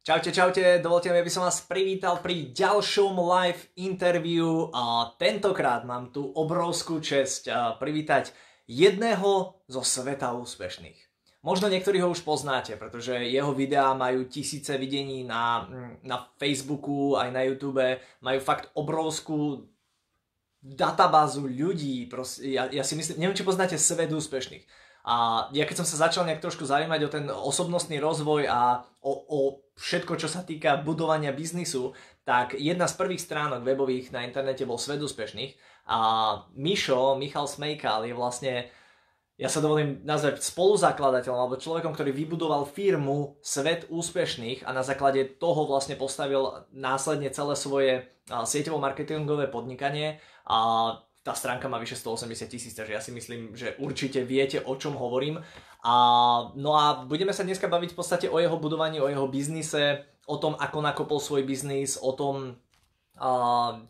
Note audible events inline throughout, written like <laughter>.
Čaute, čaute, dovolte mi, aby som vás privítal pri ďalšom live interview a tentokrát mám tu obrovskú čest privítať jedného zo sveta úspešných. Možno niektorí ho už poznáte, pretože jeho videá majú tisíce videní na, na Facebooku, aj na YouTube, majú fakt obrovskú databázu ľudí, proste, ja, ja si myslím, neviem, či poznáte svet úspešných. A ja keď som sa začal nejak trošku zaujímať o ten osobnostný rozvoj a o, o všetko, čo sa týka budovania biznisu, tak jedna z prvých stránok webových na internete bol Svet úspešných. A Mišo, Michal Smejkal je vlastne, ja sa dovolím nazvať spoluzakladateľom alebo človekom, ktorý vybudoval firmu Svet úspešných a na základe toho vlastne postavil následne celé svoje sieťovo-marketingové podnikanie. A tá stránka má vyše 180 tisíc, takže ja si myslím, že určite viete, o čom hovorím. A, no a budeme sa dneska baviť v podstate o jeho budovaní, o jeho biznise, o tom, ako nakopol svoj biznis, o tom, a,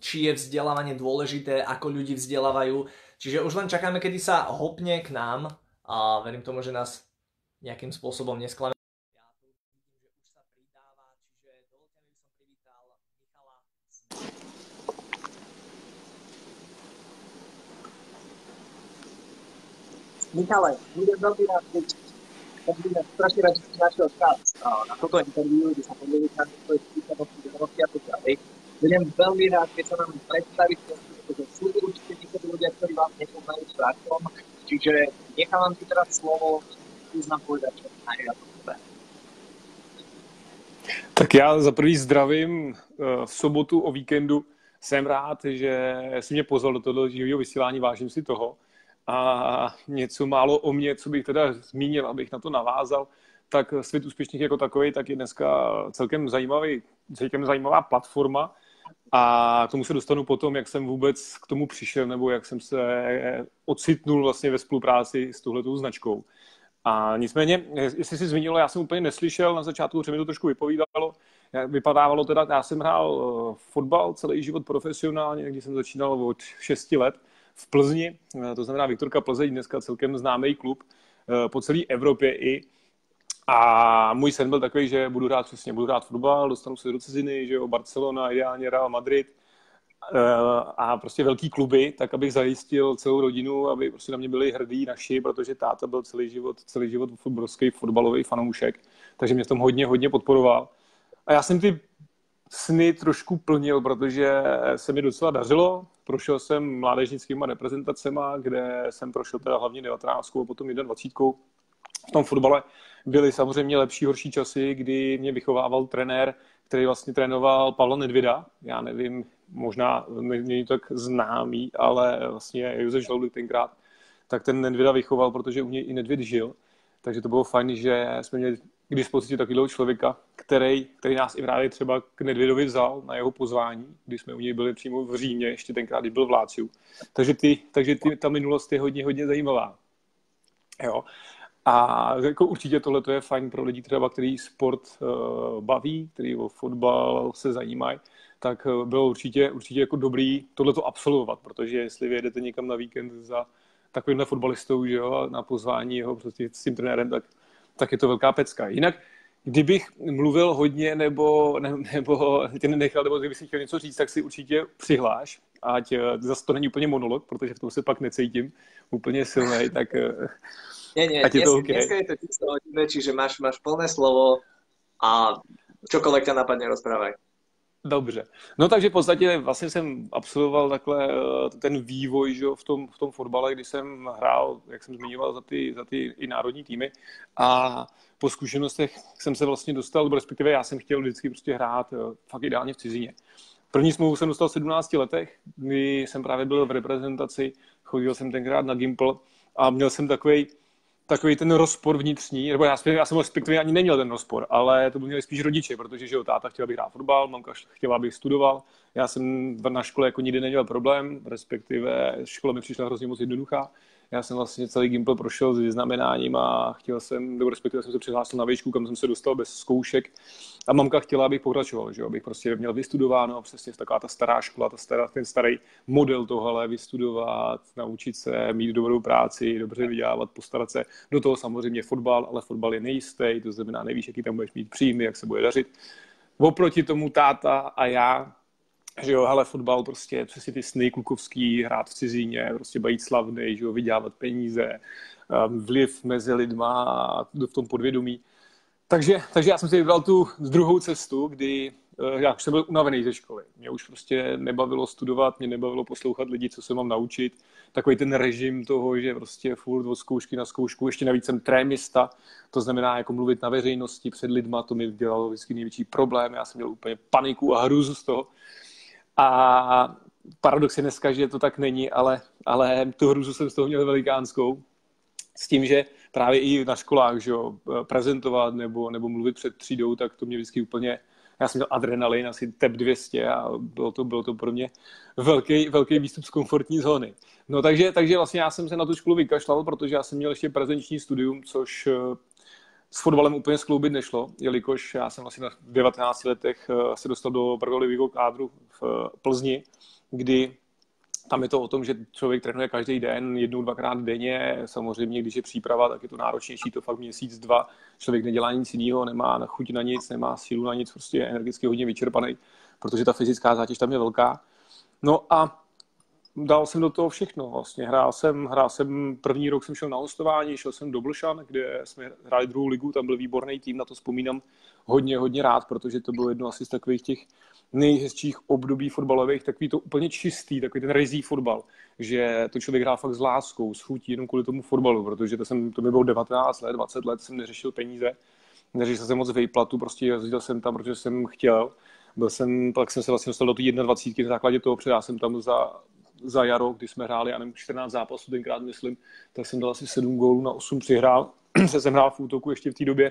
či je vzdelávanie dôležité, ako ľudí vzdelávajú. Čiže už len čakáme, kedy sa hopne k nám a verím tomu, že nás nejakým spôsobom nesklame. Michale, budem veľmi rád, budem strašne rád, že si našiel čas na toto interview, kde sa podeliť na svoje skúsenosti, vedomosti a tak ďalej. Budem veľmi rád, keď sa nám predstavíte, pretože sú určite niektorí ľudia, ktorí vás nepoznajú startom, čiže nechávam ti teraz slovo, skús nám povedať, čo najviac. Tak já za prvý zdravím eh, v sobotu o víkendu. Jsem rád, že jsi mě pozval do toho živého vysílání, vážím si toho. A něco málo o mě, co bych teda zmínil, abych na to navázal, tak Svět úspěšných jako takový, tak je dneska celkem zajímavý, celkem zajímavá platforma. A k tomu se dostanu potom, jak jsem vůbec k tomu přišel, nebo jak jsem se ocitnul vlastně ve spolupráci s touhletou značkou. A nicméně, jestli si zmínilo, já jsem úplně neslyšel, na začátku, že mi to trošku vypovídalo, vypadávalo teda, já jsem hrál eh, fotbal celý život profesionálně, když jsem začínal od 6 let, v Plzni, eh, to znamená Viktorka Plzeň, dneska celkem známý klub eh, po celé Evropě i. A můj sen byl takový, že budu hrát přesně, budu hrát fotbal, dostanu se do ciziny, že jo, Barcelona, ideálně Real Madrid eh, a prostě velký kluby, tak abych zajistil celou rodinu, aby prostě na mě byli hrdí naši, protože táta byl celý život, celý život obrovský fotbalový fanoušek, takže mě v tom hodně, hodně podporoval. A já jsem ty sny trošku plnil, protože se mi docela dařilo. Prošel jsem mládežnickýma reprezentacema, kde jsem prošel teda hlavně 19 a potom 21. V tom fotbale byly samozřejmě lepší, horší časy, kdy mě vychovával trenér, který vlastně trénoval Pavla Nedvěda. Já nevím, možná není tak známý, ale vlastně Josef Žaludek tenkrát, tak ten Nedvěda vychoval, protože u něj i Nedvěd žil. Takže to bylo fajn, že jsme měli k dispozici takového člověka, který, který nás i právě třeba k Nedvědovi vzal na jeho pozvání, když jsme u něj byli přímo v Římě, ještě tenkrát, když byl v Láciu. Takže, ty, takže ty, ta minulost je hodně, hodně zajímavá. Jo. A jako určitě tohle je fajn pro lidi třeba, který sport uh, baví, který o fotbal se zajímají, tak uh, bylo určitě, určitě jako dobrý tohleto absolvovat, protože jestli vyjedete někam na víkend za takovýmhle fotbalistou, že jo, na pozvání jeho prostě s tím trenérem, tak tak je to velká pecka. Jinak, kdybych mluvil hodně nebo, ne, nebo tě nenechal, nebo kdybych si chtěl něco říct, tak si určitě přihláš, ať eh, zase to není úplně monolog, protože v tom se pak necítím úplně silný, tak nie, nie, ať je to okay. dneska je to hodine, čiže máš, máš plné slovo a čokoľvek ťa napadne, rozprávaj. Dobře. No takže v podstatě vlastně jsem absolvoval takhle eh, ten vývoj že, v, tom, v tom fotbale, kdy jsem hrál, jak jsem zmiňoval, za ty, za ty i národní týmy a po zkušenostech jsem se vlastně dostal, respektive já jsem chtěl vždycky prostě hrát eh, fakt ideálně v cizině. První smlouvu jsem dostal v 17 letech, kdy jsem právě byl v reprezentaci, chodil jsem tenkrát na Gimple a měl jsem takový takový ten rozpor vnitřní, nebo já, já jsem respektive ani neměl ten rozpor, ale to měli spíš rodiče, protože že jo, táta chtěla, abych hrál fotbal, mamka chtěla, abych studoval. Já jsem na škole jako nikdy neměl problém, respektive škola mi přišla hrozně moc jednoduchá. Já jsem vlastně celý Gimple prošel s vyznamenáním a chtěl jsem, nebo respektive jsem se přihlásil na výšku, kam jsem se dostal bez zkoušek. A mamka chtěla, abych pokračoval, že abych prostě měl vystudováno a přesně taková ta stará škola, ta stará, ten starý model tohle, vystudovat, naučit se, mít dobrou práci, dobře vydělávat, postarat se. Do toho samozřejmě fotbal, ale fotbal je nejistý, to znamená, nevíš, jaký tam budeš mít příjmy, jak se bude dařit. Oproti tomu táta a já že jo, hele, fotbal prostě přesně ty sny klukovský, hrát v cizině, prostě být slavný, že jo, vydělávat peníze, um, vliv mezi lidma a v tom podvědomí. Takže, takže já jsem si vybral tu druhou cestu, kdy uh, já už jsem byl unavený ze školy. Mě už prostě nebavilo studovat, mě nebavilo poslouchat lidi, co se mám naučit. Takový ten režim toho, že prostě furt od zkoušky na zkoušku, ještě navíc jsem trémista, to znamená jako mluvit na veřejnosti před lidma, to mi dělalo vždycky největší problém, já jsem měl úplně paniku a hrůzu z toho. A paradox je dneska, že to tak není, ale, ale tu hruzu jsem z toho měl velikánskou. S tím, že právě i na školách, že jo, prezentovat nebo, nebo mluvit před třídou, tak to mě vždycky úplně, já jsem měl adrenalin, asi TEP 200 a bylo to, bylo to pro mě velký, velký výstup z komfortní zóny. No takže, takže vlastně já jsem se na tu školu vykašlal, protože já jsem měl ještě prezenční studium, což s fotbalem úplně skloubit nešlo, jelikož já jsem vlastně v 19 letech eh, se dostal do prvního kádru v eh, Plzni, kdy tam je to o tom, že člověk trénuje každý den, jednou, dvakrát denně. Samozřejmě, když je příprava, tak je to náročnější, to fakt měsíc, dva. Člověk nedělá nic jiného, nemá chuť na nic, nemá sílu na nic, prostě je energicky hodně vyčerpaný, protože ta fyzická zátěž tam je velká. No a dal jsem do toho všechno. Vlastně hrál jsem, hrál jsem, první rok jsem šel na hostování, šel jsem do Blšan, kde jsme hráli druhou ligu, tam byl výborný tým, na to vzpomínám hodně, hodně rád, protože to bylo jedno asi z takových těch nejhezčích období fotbalových, takový to úplně čistý, takový ten rizí fotbal, že to člověk hrál fakt s láskou, s chutí jenom kvůli tomu fotbalu, protože to, jsem, to mi bylo 19 let, 20 let, jsem neřešil peníze, neřešil jsem moc výplatu, prostě jezdil jsem tam, protože jsem chtěl. Byl jsem, pak jsem se vlastně dostal do té 21. na základě toho, předá jsem tam za za jaro, kdy jsme hráli, já nevím, 14 zápasů tenkrát, myslím, tak jsem dal asi 7 gólů na 8 přihrál. <clears throat> se jsem hrál v útoku ještě v té době.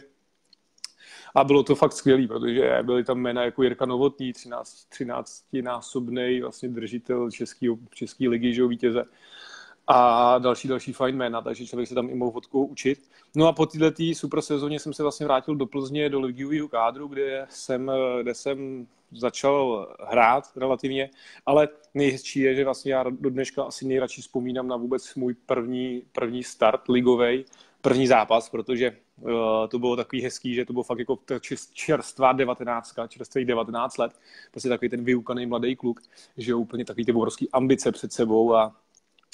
A bylo to fakt skvělé, protože byly tam jména jako Jirka Novotný, 13, 13 násobný vlastně držitel český, český ligy, že vítěze a další, další fajn jména, takže člověk se tam i mohl vodkou učit. No a po této super sezóně jsem se vlastně vrátil do Plzně, do ligového kádru, kde jsem, kde jsem začal hrát relativně, ale nejhezčí je, že vlastně já do dneška asi nejradši vzpomínám na vůbec můj první, první start ligový, první zápas, protože uh, to bylo takový hezký, že to bylo fakt jako čerstvá devatenáctka, čerstvých 19 let, prostě takový ten vyukaný mladý kluk, že úplně takový ty obrovský ambice před sebou a,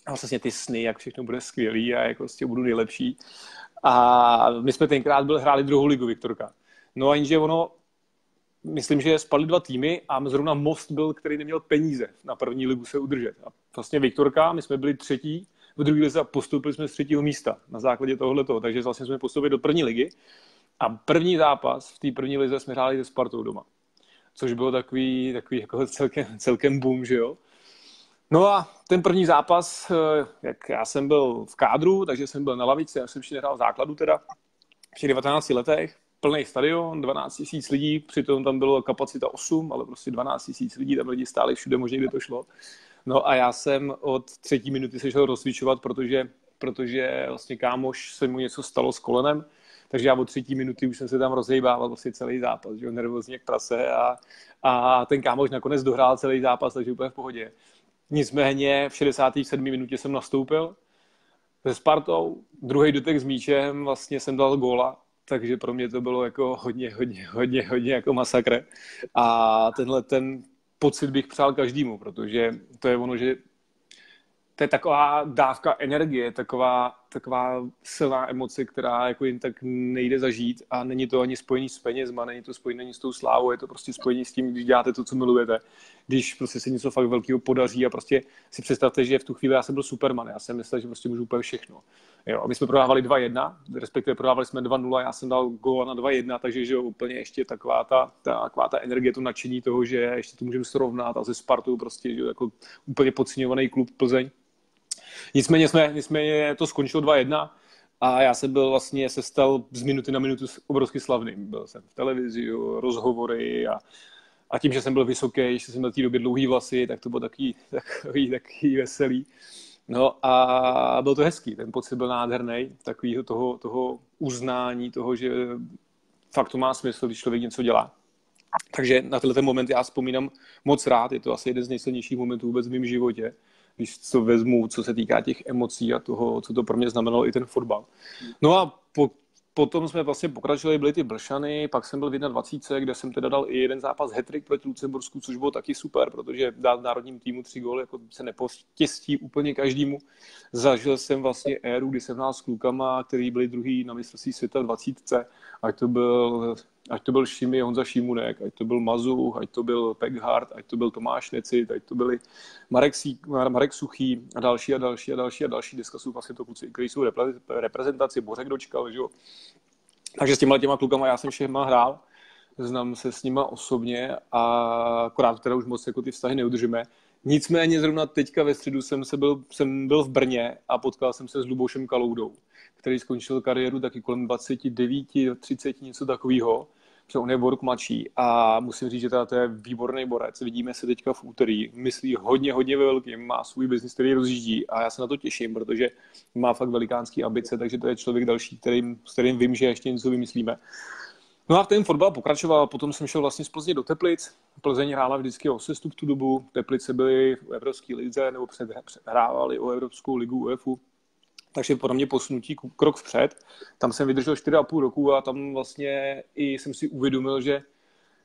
a vlastně ty sny, jak všechno bude skvělý a jak prostě budu nejlepší. A my jsme tenkrát byli, hráli druhou ligu Viktorka. No a jenže ono, myslím, že spadly dva týmy a zrovna Most byl, který neměl peníze na první ligu se udržet. A vlastně Viktorka, my jsme byli třetí, v druhé lize postoupili jsme z třetího místa na základě tohoto, takže vlastně jsme postoupili do první ligy. A první zápas v té první lize jsme hráli se Spartou doma. Což bylo takový, takový jako celkem, celkem boom, že jo. No a ten první zápas, eh, jak já jsem byl v kádru, takže jsem byl na lavici, já jsem ještě nehrál základu teda v 19 letech, plný stadion, 12 tisíc lidí, přitom tam bylo kapacita 8, ale prostě 12 tisíc lidí, tam lidi stáli všude možná, kde to šlo. No a já jsem od třetí minuty se šel rozcvičovat, protože, protože vlastně kámoš se mu něco stalo s kolenem, takže já od třetí minuty už jsem se tam rozhejbával vlastně celý zápas, že jo, nervózně jak prase a, a ten kámoš nakonec dohrál celý zápas, takže úplně v pohodě. Nicméně v 67. minutě jsem nastoupil se Spartou, druhý dotek s míčem, vlastně jsem dal góla takže pro mě to bylo jako hodně, hodně, hodně, hodně jako masakr. A tenhle ten pocit bych přál každému, protože to je ono, že to je taková dávka energie, taková, taková silná emoce, která jako jen tak nejde zažít a není to ani spojení s penězma, není to spojení ani s tou slávou, je to prostě spojení s tím, když děláte to, co milujete, když prostě se něco fakt velkého podaří a prostě si představte, že v tu chvíli já jsem byl Superman, já jsem myslel, že prostě můžu úplně všechno. Jo, a my jsme prodávali 2-1, respektive prodávali jsme 2-0, já jsem dal gól na 2-1, takže že jo, úplně ještě taková ta, ta, taková ta energie, to nadšení toho, že ještě to můžeme srovnat a ze Spartu prostě, že jo, jako úplně podceňovaný klub Plzeň. Nicméně, jsme, nicméně to skončilo 2-1 a já jsem byl vlastně, se stal z minuty na minutu obrovsky slavným. Byl jsem v televizi, rozhovory a, a tím, že jsem byl vysoký, že jsem měl té době dlouhý vlasy, tak to bylo <laughs> takový, takový, takový veselý. No a byl to hezký, ten pocit byl nádherný, takový toho, toho uznání, toho, že fakt to má smysl, když člověk něco dělá. Takže na tenhle ten moment já vzpomínám moc rád, je to asi jeden z nejsilnějších momentů vůbec v mém životě, když to vezmu, co se týká těch emocí a toho, co to pro mě znamenalo i ten fotbal. No a po, potom jsme vlastně pokračovali, byly ty Blšany, pak jsem byl v 21, kde jsem teda dal i jeden zápas hetrik proti Lucembursku, což bylo taky super, protože dát v národním týmu tři góly jako se nepostěstí úplně každému. Zažil jsem vlastně éru, kdy jsem hrál s klukama, který byli druhý na mistrovství světa 20, ať to byl ať to byl Šimi, Honza Šimunek, ať to byl Mazu, ať to byl Peghard, ať to byl Tomáš Necit, ať to byli Marek, Sí, Marek Suchý a další a další a další a další. Dneska jsou vlastně to kluci, kteří jsou reprezentaci, Bořek dočkal, že jo. Takže s těma těma klukama já jsem všechno hrál, znám se s nima osobně a akorát teda už moc jako ty vztahy neudržíme. Nicméně zrovna teďka ve středu jsem, se byl, jsem byl v Brně a potkal jsem se s Lubošem Kaloudou, který skončil kariéru taky kolem 29, 30, něco takového protože on je boruk mladší. A musím říct, že teda to je výborný borec. Vidíme se teďka v úterý, myslí hodně, hodně ve velkým, má svůj biznis, který rozjíždí. A já se na to těším, protože má fakt velikánský ambice, takže to je člověk další, kterým, s kterým vím, že ještě něco vymyslíme. No a ten fotbal pokračoval, potom jsem šel vlastně z Plzně do Teplic. Plzeň hrála vždycky o sestup tu dobu, Teplice byly v Evropské lize nebo hrávali o Evropskou ligu UEFu takže pro mě posunutí krok vpřed. Tam jsem vydržel 4,5 roku a tam vlastně i jsem si uvědomil, že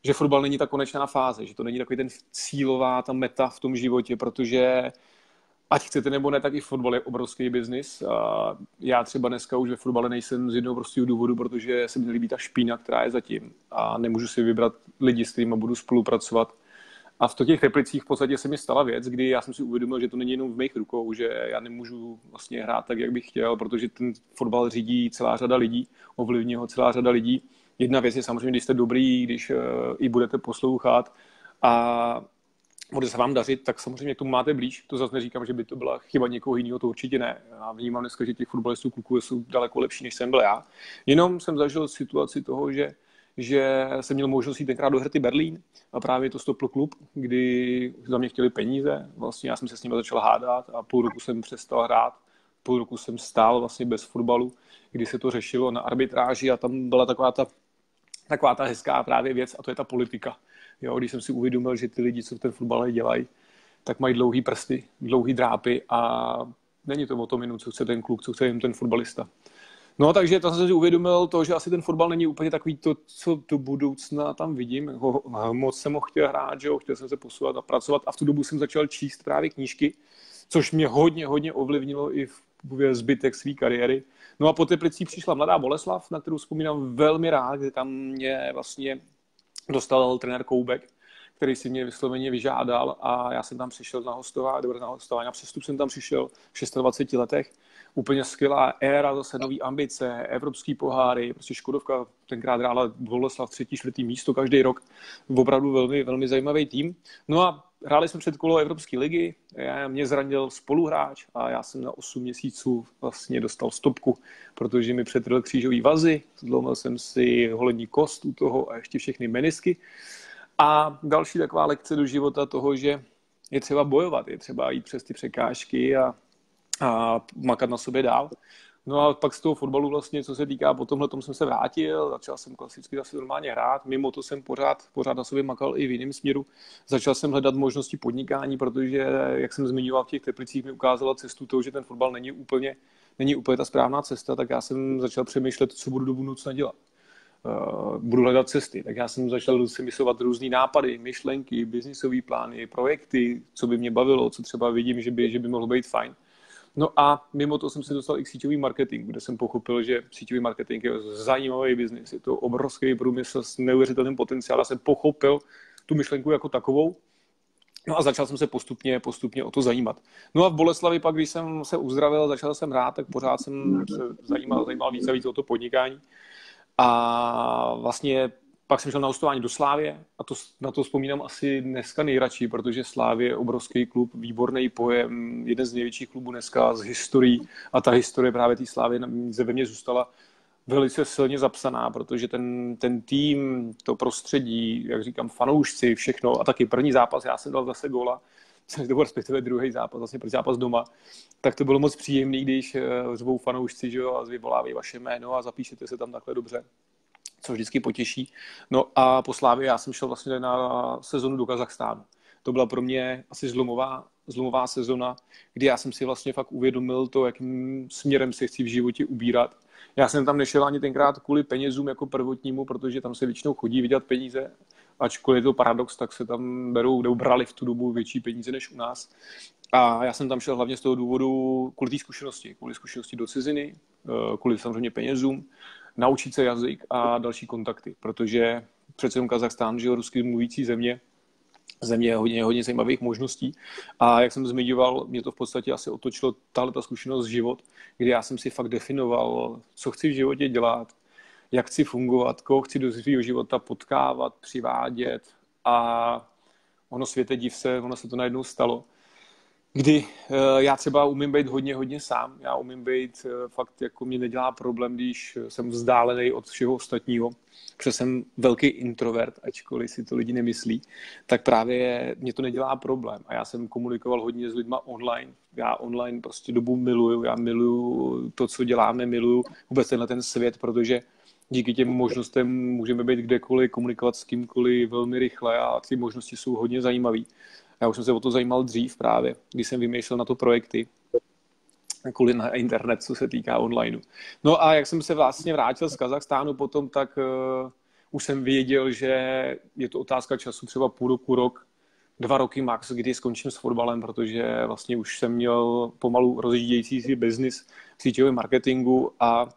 že fotbal není ta konečná fáze, že to není takový ten cílová ta meta v tom životě, protože ať chcete nebo ne, tak i fotbal je obrovský biznis. Já třeba dneska už ve fotbale nejsem z jednoho prostého důvodu, protože se mi líbí ta špína, která je zatím a nemůžu si vybrat lidi, s kterými budu spolupracovat a v těch replicích v podstatě se mi stala věc, kdy já jsem si uvědomil, že to není jenom v mých rukou, že já nemůžu vlastně hrát tak, jak bych chtěl, protože ten fotbal řídí celá řada lidí, ovlivní ho celá řada lidí. Jedna věc je samozřejmě, když jste dobrý, když uh, i budete poslouchat a bude se vám dařit, tak samozřejmě k tomu máte blíž. To zase neříkám, že by to byla chyba někoho jiného, to určitě ne. Já vnímám dneska, že těch fotbalistů kluků jsou daleko lepší, než jsem byl já. Jenom jsem zažil situaci toho, že že jsem měl možnost jít tenkrát do Herty Berlín a právě to stopl klub, kdy za mě chtěli peníze. Vlastně já jsem se s nimi začal hádat a půl roku jsem přestal hrát. Půl roku jsem stál vlastně bez fotbalu, kdy se to řešilo na arbitráži a tam byla taková ta, taková ta hezká právě věc a to je ta politika. Jo, když jsem si uvědomil, že ty lidi, co v ten fotbal dělají, tak mají dlouhý prsty, dlouhý drápy a není to o tom jenom, co chce ten kluk, co chce jen ten fotbalista. No, takže to jsem si uvědomil to, že asi ten fotbal není úplně takový to, co do budoucna tam vidím. Ho, moc jsem ho chtěl hrát, že jo, chtěl jsem se posouvat a pracovat a v tu dobu jsem začal číst právě knížky, což mě hodně, hodně ovlivnilo i v zbytek své kariéry. No a po Teplicích přišla mladá Boleslav, na kterou vzpomínám velmi rád, kde tam mě vlastně dostal trenér Koubek, který si mě vysloveně vyžádal a já jsem tam přišel na hostování, na hostování, na přestup jsem tam přišel v 26 letech úplně skvělá éra, zase nový ambice, evropský poháry, prostě Škodovka tenkrát hrála Boleslav třetí, čtvrtý místo každý rok, opravdu velmi, velmi zajímavý tým. No a hráli jsme před kolo Evropské ligy, já, mě zranil spoluhráč a já jsem na 8 měsíců vlastně dostal stopku, protože mi přetrl křížový vazy, zlomil jsem si holední kost u toho a ještě všechny menisky. A další taková lekce do života toho, že je třeba bojovat, je třeba jít přes ty překážky a a makat na sobě dál. No a pak z toho fotbalu vlastně, co se týká, po tomhle tom jsem se vrátil, začal jsem klasicky zase normálně hrát, mimo to jsem pořád, pořád na sobě makal i v jiném směru. Začal jsem hledat možnosti podnikání, protože, jak jsem zmiňoval v těch teplicích, mi ukázala cestu toho, že ten fotbal není úplně, není úplně ta správná cesta, tak já jsem začal přemýšlet, co budu do budoucna dělat. Uh, budu hledat cesty. Tak já jsem začal si myslovat různé nápady, myšlenky, biznisové plány, projekty, co by mě bavilo, co třeba vidím, že by, že by mohlo být fajn. No a mimo to jsem se dostal i k síťový marketing, kde jsem pochopil, že síťový marketing je zajímavý biznis, je to obrovský průmysl s neuvěřitelným potenciálem. Já jsem pochopil tu myšlenku jako takovou, No a začal jsem se postupně, postupně o to zajímat. No a v Boleslavi pak, když jsem se uzdravil, začal jsem hrát, tak pořád jsem se zajímal, zajímal více a víc o to podnikání. A vlastně pak jsem šel na hostování do Slávě a to, na to vzpomínám asi dneska nejradši, protože Slávě je obrovský klub, výborný pojem, jeden z největších klubů dneska z historií a ta historie právě té Slávy ve mně zůstala velice silně zapsaná, protože ten, ten tým, to prostředí, jak říkám, fanoušci, všechno a taky první zápas, já jsem dal zase góla, <laughs> to byl respektive druhý zápas, vlastně první zápas doma, tak to bylo moc příjemný, když řvou fanoušci, že jo, a vyvolávají vaše jméno a zapíšete se tam takhle dobře co vždycky potěší. No a po Slávě já jsem šel vlastně na sezonu do Kazachstánu. To byla pro mě asi zlomová, zlomová sezona, kdy já jsem si vlastně fakt uvědomil to, jakým směrem se chci v životě ubírat. Já jsem tam nešel ani tenkrát kvůli penězům jako prvotnímu, protože tam se většinou chodí vydělat peníze, ačkoliv je to paradox, tak se tam berou, nebo brali v tu dobu větší peníze než u nás. A já jsem tam šel hlavně z toho důvodu kvůli té zkušenosti, kvůli zkušenosti do ciziny, eh, kvůli samozřejmě penězům naučit se jazyk a další kontakty, protože přece jenom Kazachstán, že jo, rusky mluvící země, země hodně, hodně zajímavých možností. A jak jsem zmiňoval, mě to v podstatě asi otočilo tahle ta zkušenost život, kdy já jsem si fakt definoval, co chci v životě dělat, jak chci fungovat, koho chci do svého života potkávat, přivádět a ono světe div se, ono se to najednou stalo kdy uh, já třeba umím být hodně, hodně sám. Já umím být uh, fakt, jako mě nedělá problém, když jsem vzdálený od všeho ostatního, protože jsem velký introvert, ačkoliv si to lidi nemyslí, tak právě mě to nedělá problém. A já jsem komunikoval hodně s lidma online. Já online prostě dobu miluju, já miluju to, co děláme, miluju vůbec tenhle ten svět, protože díky těm možnostem můžeme být kdekoliv, komunikovat s kýmkoliv velmi rychle a ty možnosti jsou hodně zajímavé. Já už jsem se o to zajímal dřív právě, když jsem vymýšlel na to projekty kvůli na internet, co se týká online. No a jak jsem se vlastně vrátil z Kazachstánu potom, tak uh, už jsem věděl, že je to otázka času třeba půl roku, rok, dva roky max, kdy skončím s fotbalem, protože vlastně už jsem měl pomalu rozjíždějící si biznis v síťovém marketingu a,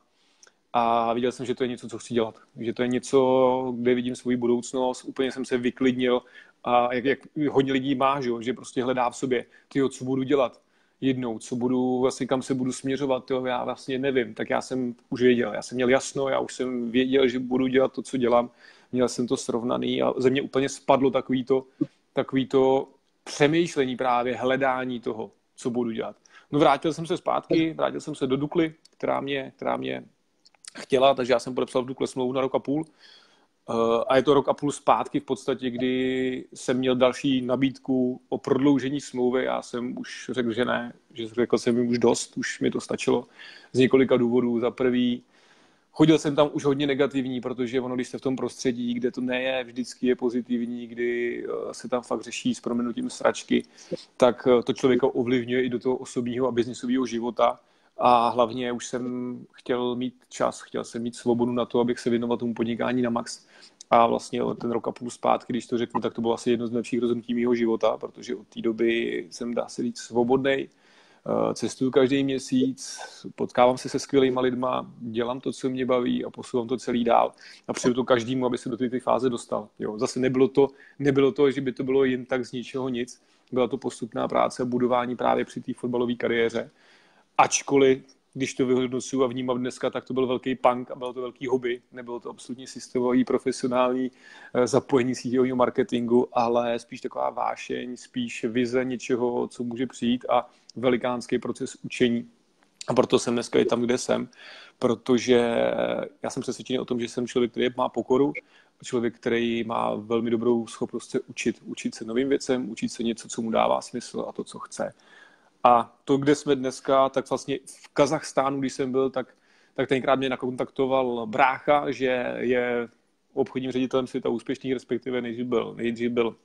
a viděl jsem, že to je něco, co chci dělat. Že to je něco, kde vidím svou budoucnost. Úplně jsem se vyklidnil a jak, jak hodně lidí má, že, že prostě hledá v sobě, ty co budu dělat jednou, co budu, vlastně kam se budu směřovat, to já vlastně nevím, tak já jsem už věděl, já jsem měl jasno, já už jsem věděl, že budu dělat to, co dělám, měl jsem to srovnaný a ze mě úplně spadlo takový to, takový to přemýšlení právě, hledání toho, co budu dělat. No vrátil jsem se zpátky, vrátil jsem se do Dukly, která mě, která mě chtěla, takže já jsem podepsal v Dukle smlouvu na rok a půl a je to rok a půl zpátky v podstatě, kdy jsem měl další nabídku o prodloužení smlouvy. Já jsem už řekl, že ne, že řekl jsem mi už dost, už mi to stačilo z několika důvodů. Za prvý, chodil jsem tam už hodně negativní, protože ono, když jste v tom prostředí, kde to neje, vždycky je pozitivní, kdy eh, se tam fakt řeší s proměnutím sračky, tak eh, to člověka ovlivňuje i do toho osobního a biznisového života a hlavně už jsem chtěl mít čas, chtěl jsem mít svobodu na to, abych se věnoval tomu podnikání na max. A vlastně ten rok a půl zpátky, když to řeknu, tak to bylo asi jedno z nejlepších rozhodnutí mého života, protože od té doby jsem, dá se říct, svobodný. Eh, cestuju každý měsíc, potkávám se se skvělýma lidma, dělám to, co mě baví a posouvám to celý dál. A přeju to každému, aby se do té fáze dostal. Jo, zase nebylo to, nebylo to, že by to bylo jen tak z ničeho nic. Byla to postupná práce a budování právě při té fotbalové kariéře. Ačkoliv když to vyhodnocuju a vnímám dneska, tak to byl velký punk a bylo to velký hobby. Nebylo to absolutně systémový, profesionální eh, zapojení síťového marketingu, ale spíš taková vášeň, spíš vize něčeho, co může přijít a velikánský proces učení. A proto jsem dneska i tam, kde jsem, protože já jsem přesvědčený o tom, že jsem člověk, který má pokoru, člověk, který má velmi dobrou schopnost se učit, učit se novým věcem, učit se něco, co mu dává smysl a to, co chce. A to, kde jsme dneska, tak vlastně v Kazachstánu, když jsem byl, tak, tak tenkrát mě nakontaktoval brácha, že je obchodním ředitelem světa úspěšných, respektive nejdřív byl, nejdřív byl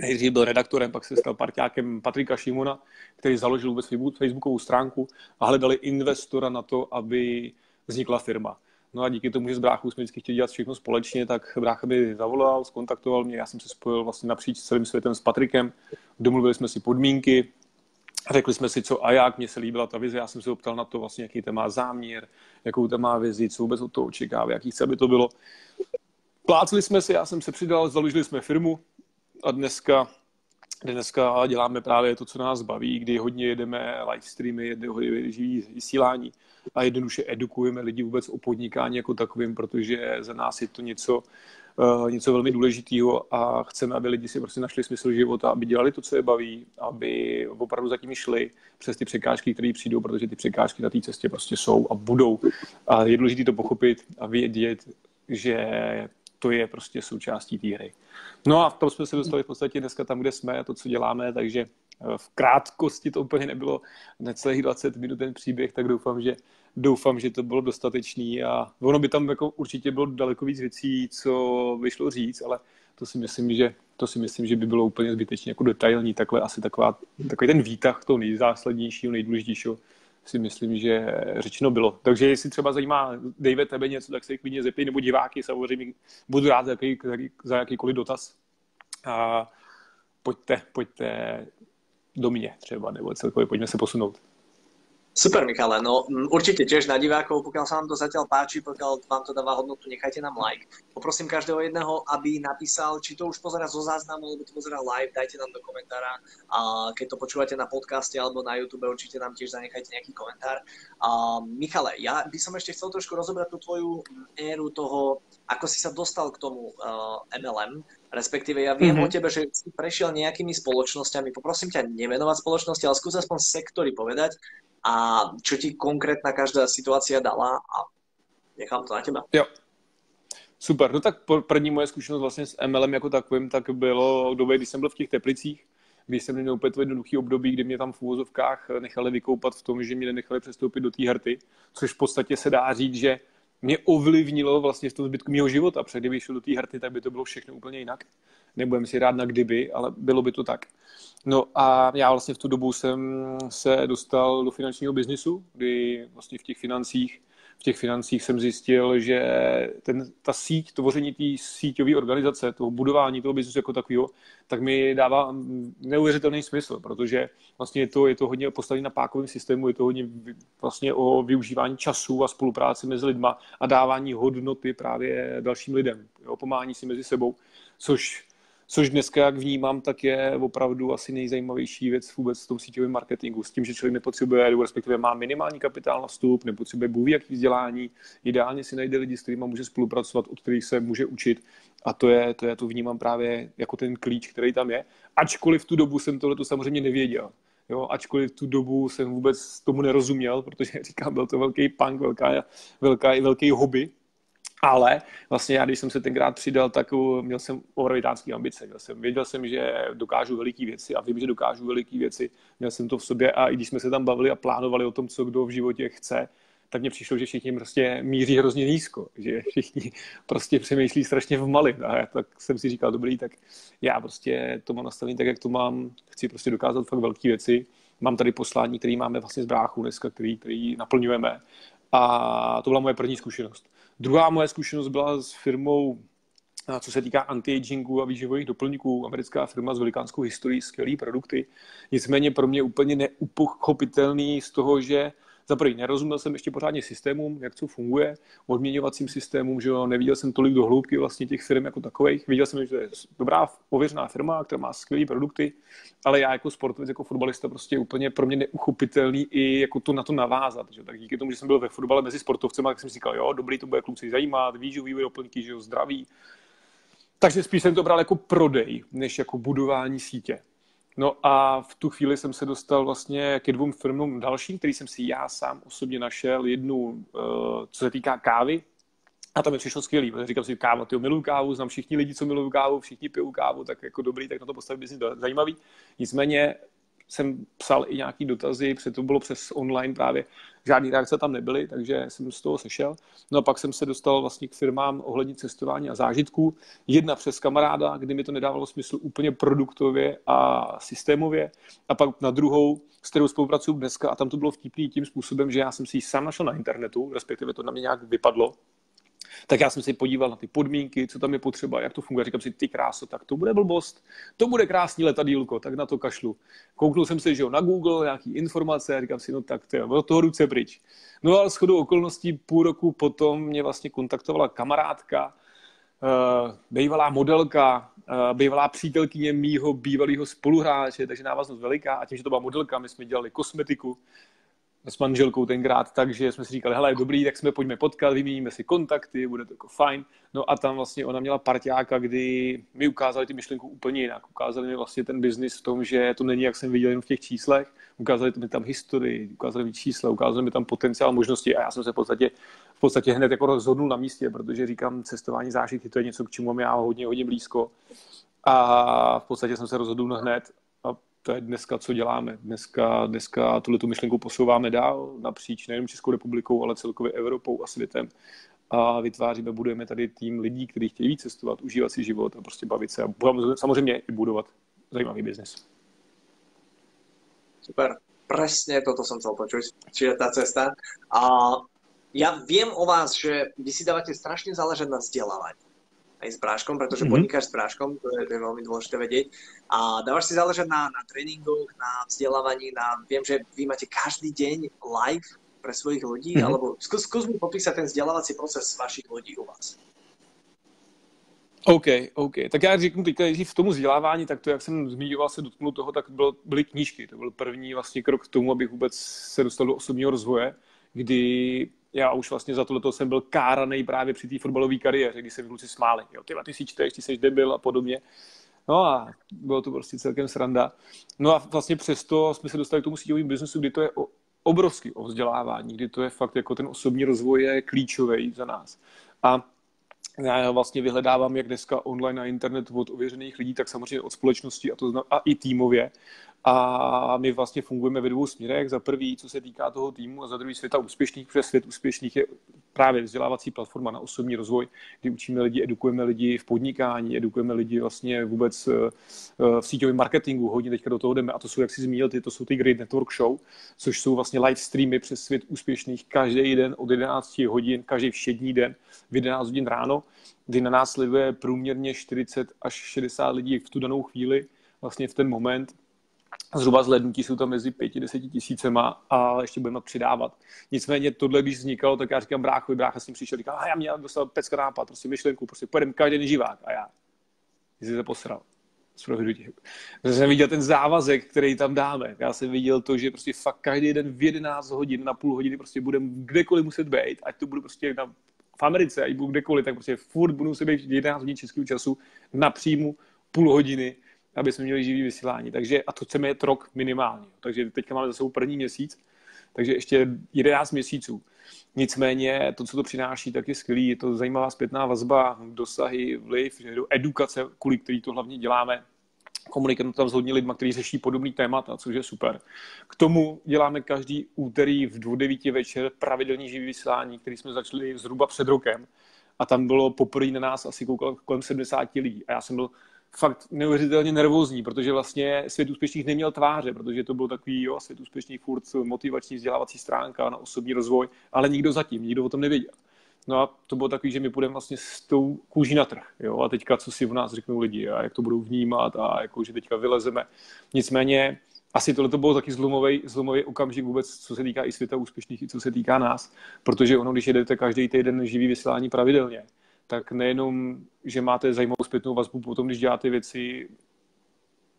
Nejdřív byl redaktorem, pak se stal parťákem Patrika Šimona, který založil vůbec facebookovou stránku a hledali investora na to, aby vznikla firma. No a díky tomu, že s bráchou jsme vždycky chtěli dělat všechno společně, tak brácha mi zavolal, skontaktoval mě, já jsem se spojil vlastně napříč celým světem s Patrikem, domluvili jsme si podmínky, Řekli jsme si, co a jak, mně se líbila ta vize, já jsem se optal na to, vlastně, jaký to má záměr, jakou to má vizi, co vůbec od toho očekává, jaký chce, aby to bylo. Plácli jsme si, já jsem se přidal, založili jsme firmu a dneska, dneska děláme právě to, co nás baví, kdy hodně jedeme live streamy, hodně živý vysílání a jednoduše edukujeme lidi vůbec o podnikání jako takovým, protože za nás je to něco, uh, něco velmi důležitého a chceme, aby lidi si prostě našli smysl života, aby dělali to, co je baví, aby opravdu zatím šli přes ty překážky, které přijdou, protože ty překážky na té cestě prostě jsou a budou. A je důležité to pochopit a vědět, že to je prostě součástí té hry. No a v tom jsme se dostali v podstatě dneska tam, kde jsme a to, co děláme, takže v krátkosti to úplně nebylo necelých 20 minut ten příběh, tak doufám, že doufám, že to bylo dostatečný a ono by tam jako určitě bylo daleko víc věcí, co vyšlo říct, ale to si myslím, že to si myslím, že by bylo úplně zbytečně jako detailní, takhle asi taková, takový ten výtah toho nejzásadnějšího, nejdůležitějšího si myslím, že řečeno bylo. Takže jestli třeba zajímá Dave tebe něco, tak se jich klidně zeptej, nebo diváky samozřejmě budu rád za, jaký, za jakýkoliv dotaz. A pojďte, pojďte do mě třeba, nebo celkově pojďme se posunout. Super, Michale. No určite tiež na divákov, pokiaľ sa vám to zatiaľ páči, pokiaľ vám to dáva hodnotu, nechajte nám like. Poprosím každého jedného, aby napísal, či to už pozera zo záznamu, alebo to pozera live, dajte nám do komentára. A keď to počúvate na podcaste alebo na YouTube, určite nám tiež zanechajte nejaký komentár. A Michale, ja by som ešte chcel trošku rozobrať tú tvoju éru toho, ako si sa dostal k tomu uh, MLM, respektíve ja viem mm-hmm. o tebe, že si prešiel nejakými spoločnosťami, poprosím ťa nevenovať spoločnosti, ale skús aspoň sektory povedať, a čo ti konkrétna každá situácia dala a nechám to na teba. Jo. Super, no tak první moje zkušenost vlastně s MLM jako takovým, tak bylo v době, kdy jsem byl v těch Teplicích, když jsem měl opět jednoduchý období, kdy mě tam v úvozovkách nechali vykoupat v tom, že mě nenechali přestoupit do té hrty, což v podstatě se dá říct, že mě ovlivnilo vlastně v tom zbytku mého života. Před kdyby šel do té hrty, tak by to bylo všechno úplně jinak. Nebudeme si rád na kdyby, ale bylo by to tak. No a já vlastně v tu dobu jsem se dostal do finančního biznisu, kdy vlastně v těch financích v těch financích jsem zjistil, že ten, ta síť, tvoření té síťové organizace, toho budování toho biznesu jako takového, tak mi dává neuvěřitelný smysl, protože vlastně je to, je to hodně postavené na pákovém systému, je to hodně vlastně o využívání času a spolupráci mezi lidma a dávání hodnoty právě dalším lidem, jo, pomáhání si mezi sebou, což což dneska, jak vnímám, tak je opravdu asi nejzajímavější věc vůbec v tom síťovém marketingu. S tím, že člověk nepotřebuje, respektive má minimální kapitál na vstup, nepotřebuje bůh jaký vzdělání, ideálně si najde lidi, s kterými může spolupracovat, od kterých se může učit a to je, to je, to vnímám právě jako ten klíč, který tam je. Ačkoliv tu dobu jsem tohle samozřejmě nevěděl. Jo, ačkoliv tu dobu jsem vůbec tomu nerozuměl, protože <laughs> říkám, byl to velký punk, velká, velká, velký hobby, ale vlastně já, když jsem se tenkrát přidal, tak měl jsem obrovitánský ambice. Měl jsem, věděl jsem, že dokážu veliké věci a vím, že dokážu veliké věci. Měl jsem to v sobě a i když jsme se tam bavili a plánovali o tom, co kdo v životě chce, tak mně přišlo, že všichni prostě míří hrozně nízko, že všichni prostě přemýšlí strašně v mali. A já tak jsem si říkal, dobrý, tak já prostě to mám nastavený tak, jak to mám, chci prostě dokázat fakt velké věci. Mám tady poslání, který máme vlastně z bráchu dneska, který, který naplňujeme. A to byla moje první zkušenost. Druhá moje zkušenost byla s firmou, co se týká anti-agingu a výživových doplňků, americká firma s velikánskou historií, skvělé produkty. Nicméně pro mě úplně neupochopitelný z toho, že za prvý, nerozuměl jsem ještě pořádně systémům, jak to funguje, odměňovacím systémům, že jo, neviděl jsem tolik do hloubky vlastně těch firm jako takových. Viděl jsem, že to je dobrá, ověřená firma, která má skvělé produkty, ale já jako sportovec, jako fotbalista prostě úplně pro mě neuchopitelný i jako to na to navázat. Že? Tak díky tomu, že jsem byl ve fotbale mezi sportovcem, tak jsem si říkal, jo, dobrý, to bude kluci zajímat, výživové doplňky, že jo, zdraví. Takže spíš jsem to bral jako prodej, než jako budování sítě. No a v tu chvíli jsem se dostal vlastně ke dvou firmům dalším, který jsem si já sám osobně našel. Jednu, eh, co se týká kávy, a to mi přišlo skvělý, protože říkám si, káva, ty miluju kávu, znám všichni lidi, co milují kávu, všichni pijou kávu, tak jako dobrý, tak na to postavit biznis zajímavý. Nicméně jsem psal i nějaký dotazy, protože to bylo přes online právě, žádný reakce tam nebyly, takže jsem z toho sešel. No a pak jsem se dostal vlastně k firmám ohledně cestování a zážitků. Jedna přes kamaráda, kdy mi to nedávalo smysl úplně produktově a systémově. A pak na druhou, s kterou spolupracuju dneska a tam to bylo vtipný tím způsobem, že já jsem si ji sám našel na internetu, respektive to na mě nějak vypadlo, tak já jsem si podíval na ty podmínky, co tam je potřeba, jak to funguje. Říkám si, ty kráso, tak to bude blbost, to bude krásný letadílko, tak na to kašlu. Kouknul jsem si, že jo, na Google, nějaký informace a říkám si, no tak to je od toho ruce pryč. No ale shodou okolností půl roku potom mě vlastně kontaktovala kamarádka, uh, bývalá modelka, uh, bývalá přítelkyně mýho bývalého spoluhráče, takže návaznost veliká a tím, že to byla modelka, my jsme dělali kosmetiku, s manželkou tenkrát, takže jsme si říkali, hele, dobrý, tak jsme pojďme potkat, vyměníme si kontakty, bude to jako fajn. No a tam vlastně ona měla partiáka, kdy mi ukázali ty myšlenku úplně jinak. Ukázali mi vlastně ten biznis v tom, že to není, jak jsem viděl jen v těch číslech. Ukázali mi tam historii, ukázali mi čísla, ukázali mi tam potenciál možnosti a já jsem se v podstatě, v podstatě hned jako rozhodnul na místě, protože říkám, cestování zážitky, to je něco, k čemu mám já hodně, hodně blízko. A v podstatě jsem se rozhodl hned to je dneska, co děláme. Dneska, dneska tuhle tu myšlenku posouváme dál napříč nejen Českou republikou, ale celkově Evropou a světem. A vytváříme, budujeme tady tým lidí, kteří chtějí cestovat, užívat si život a prostě bavit se a samozřejmě i budovat zajímavý biznis. Super. Presne toto som chcel počuť, čiže tá cesta. A ja viem o vás, že vy si dávate strašne záležať na vzdelávaní aj s práškom, pretože mm-hmm. podnikáš s práškom, to je, to je veľmi dôležité vedieť. A dávaš si záležať na, na tréningoch, na vzdelávaní, na, viem, že vy máte každý deň live pre svojich ľudí, mm-hmm. alebo skús, skús mi popísať ten vzdelávací proces vašich ľudí u vás. OK, OK. Tak já řeknu teďka v tomu vzdělávání, tak to, jak jsem zmiňoval, se dotknul toho, tak bylo, byly knížky. To byl první vlastně krok k tomu, abych vůbec se dostal do osobního rozvoje, kdy já už vlastně za tohle jsem byl káraný právě při té fotbalové kariéře, kdy se kluci smáli. Jo, ty, ty si čteš, ty jsi debil a podobně. No a bylo to prostě celkem sranda. No a vlastně přesto jsme se dostali k tomu síťovému biznesu, kdy to je obrovský o vzdělávání, kdy to je fakt jako ten osobní rozvoj je klíčový za nás. A já vlastně vyhledávám jak dneska online na internet od ověřených lidí, tak samozřejmě od společnosti a, to zna, a i týmově. A my vlastně fungujeme ve dvou směrech. Za prvý, co se týká toho týmu, a za druhý světa úspěšných, protože svět úspěšných je právě vzdělávací platforma na osobní rozvoj, kdy učíme lidi, edukujeme lidi v podnikání, edukujeme lidi vlastně vůbec eh, eh, v síťovém marketingu, hodně teďka do toho jdeme. A to jsou, jak si zmínil, ty, to jsou ty Great Network Show, což jsou vlastně live streamy přes svět úspěšných každý den od 11 hodin, každý všední den v 11 hodin ráno, kdy na nás průměrně 40 až 60 lidí v tu danou chvíli, vlastně v ten moment zhruba zhlednutí jsou tam mezi 5-10 tisícema a ještě budeme přidávat. Nicméně tohle, když vznikalo, tak já říkám bráchovi, brácha s ním přišel, říkal, já měl dostal pecka nápad, prostě myšlenku, prostě pojedeme každý živák a já. Jsi se posral. Já jsem viděl ten závazek, který tam dáme. Já jsem viděl to, že prostě fakt každý den v 11 hodin, na půl hodiny prostě budeme kdekoliv muset být, ať to budu prostě na, v Americe, ať budu kdekoliv, tak prostě furt budu muset být 11 hodin českého času na příjmu půl hodiny aby jsme měli živý vysílání. Takže, a to chceme jet rok minimálně. Takže teďka máme za sebou první měsíc, takže ještě 11 měsíců. Nicméně to, co to přináší, tak je skvělý. Je to zajímavá zpětná vazba, dosahy, vliv, edukace, kvůli který to hlavně děláme. Komunikujeme tam s hodně lidmi, kteří řeší podobný témata, což je super. K tomu děláme každý úterý v 2.9 večer pravidelný živý vysílání, který jsme začali zhruba před rokem. A tam bylo poprvé na nás asi koukal kolem 70 lidí. A já jsem byl fakt neuvěřitelně nervózní, protože vlastně svět úspěšných neměl tváře, protože to byl takový jo, svět úspěšných furt motivační vzdělávací stránka na osobní rozvoj, ale nikdo zatím, nikdo o tom nevěděl. No a to bylo takový, že my půjdeme vlastně s tou kůží na trh. Jo? A teďka, co si v nás řeknou lidi a jak to budou vnímat a jako, že teďka vylezeme. Nicméně asi tohle to bylo taky zlomový, zlomový okamžik vůbec, co se týká i světa úspěšných, i co se týká nás. Protože ono, když jedete každý týden živý vysílání pravidelně, tak nejenom, že máte zajímavou zpětnou vazbu potom, když děláte věci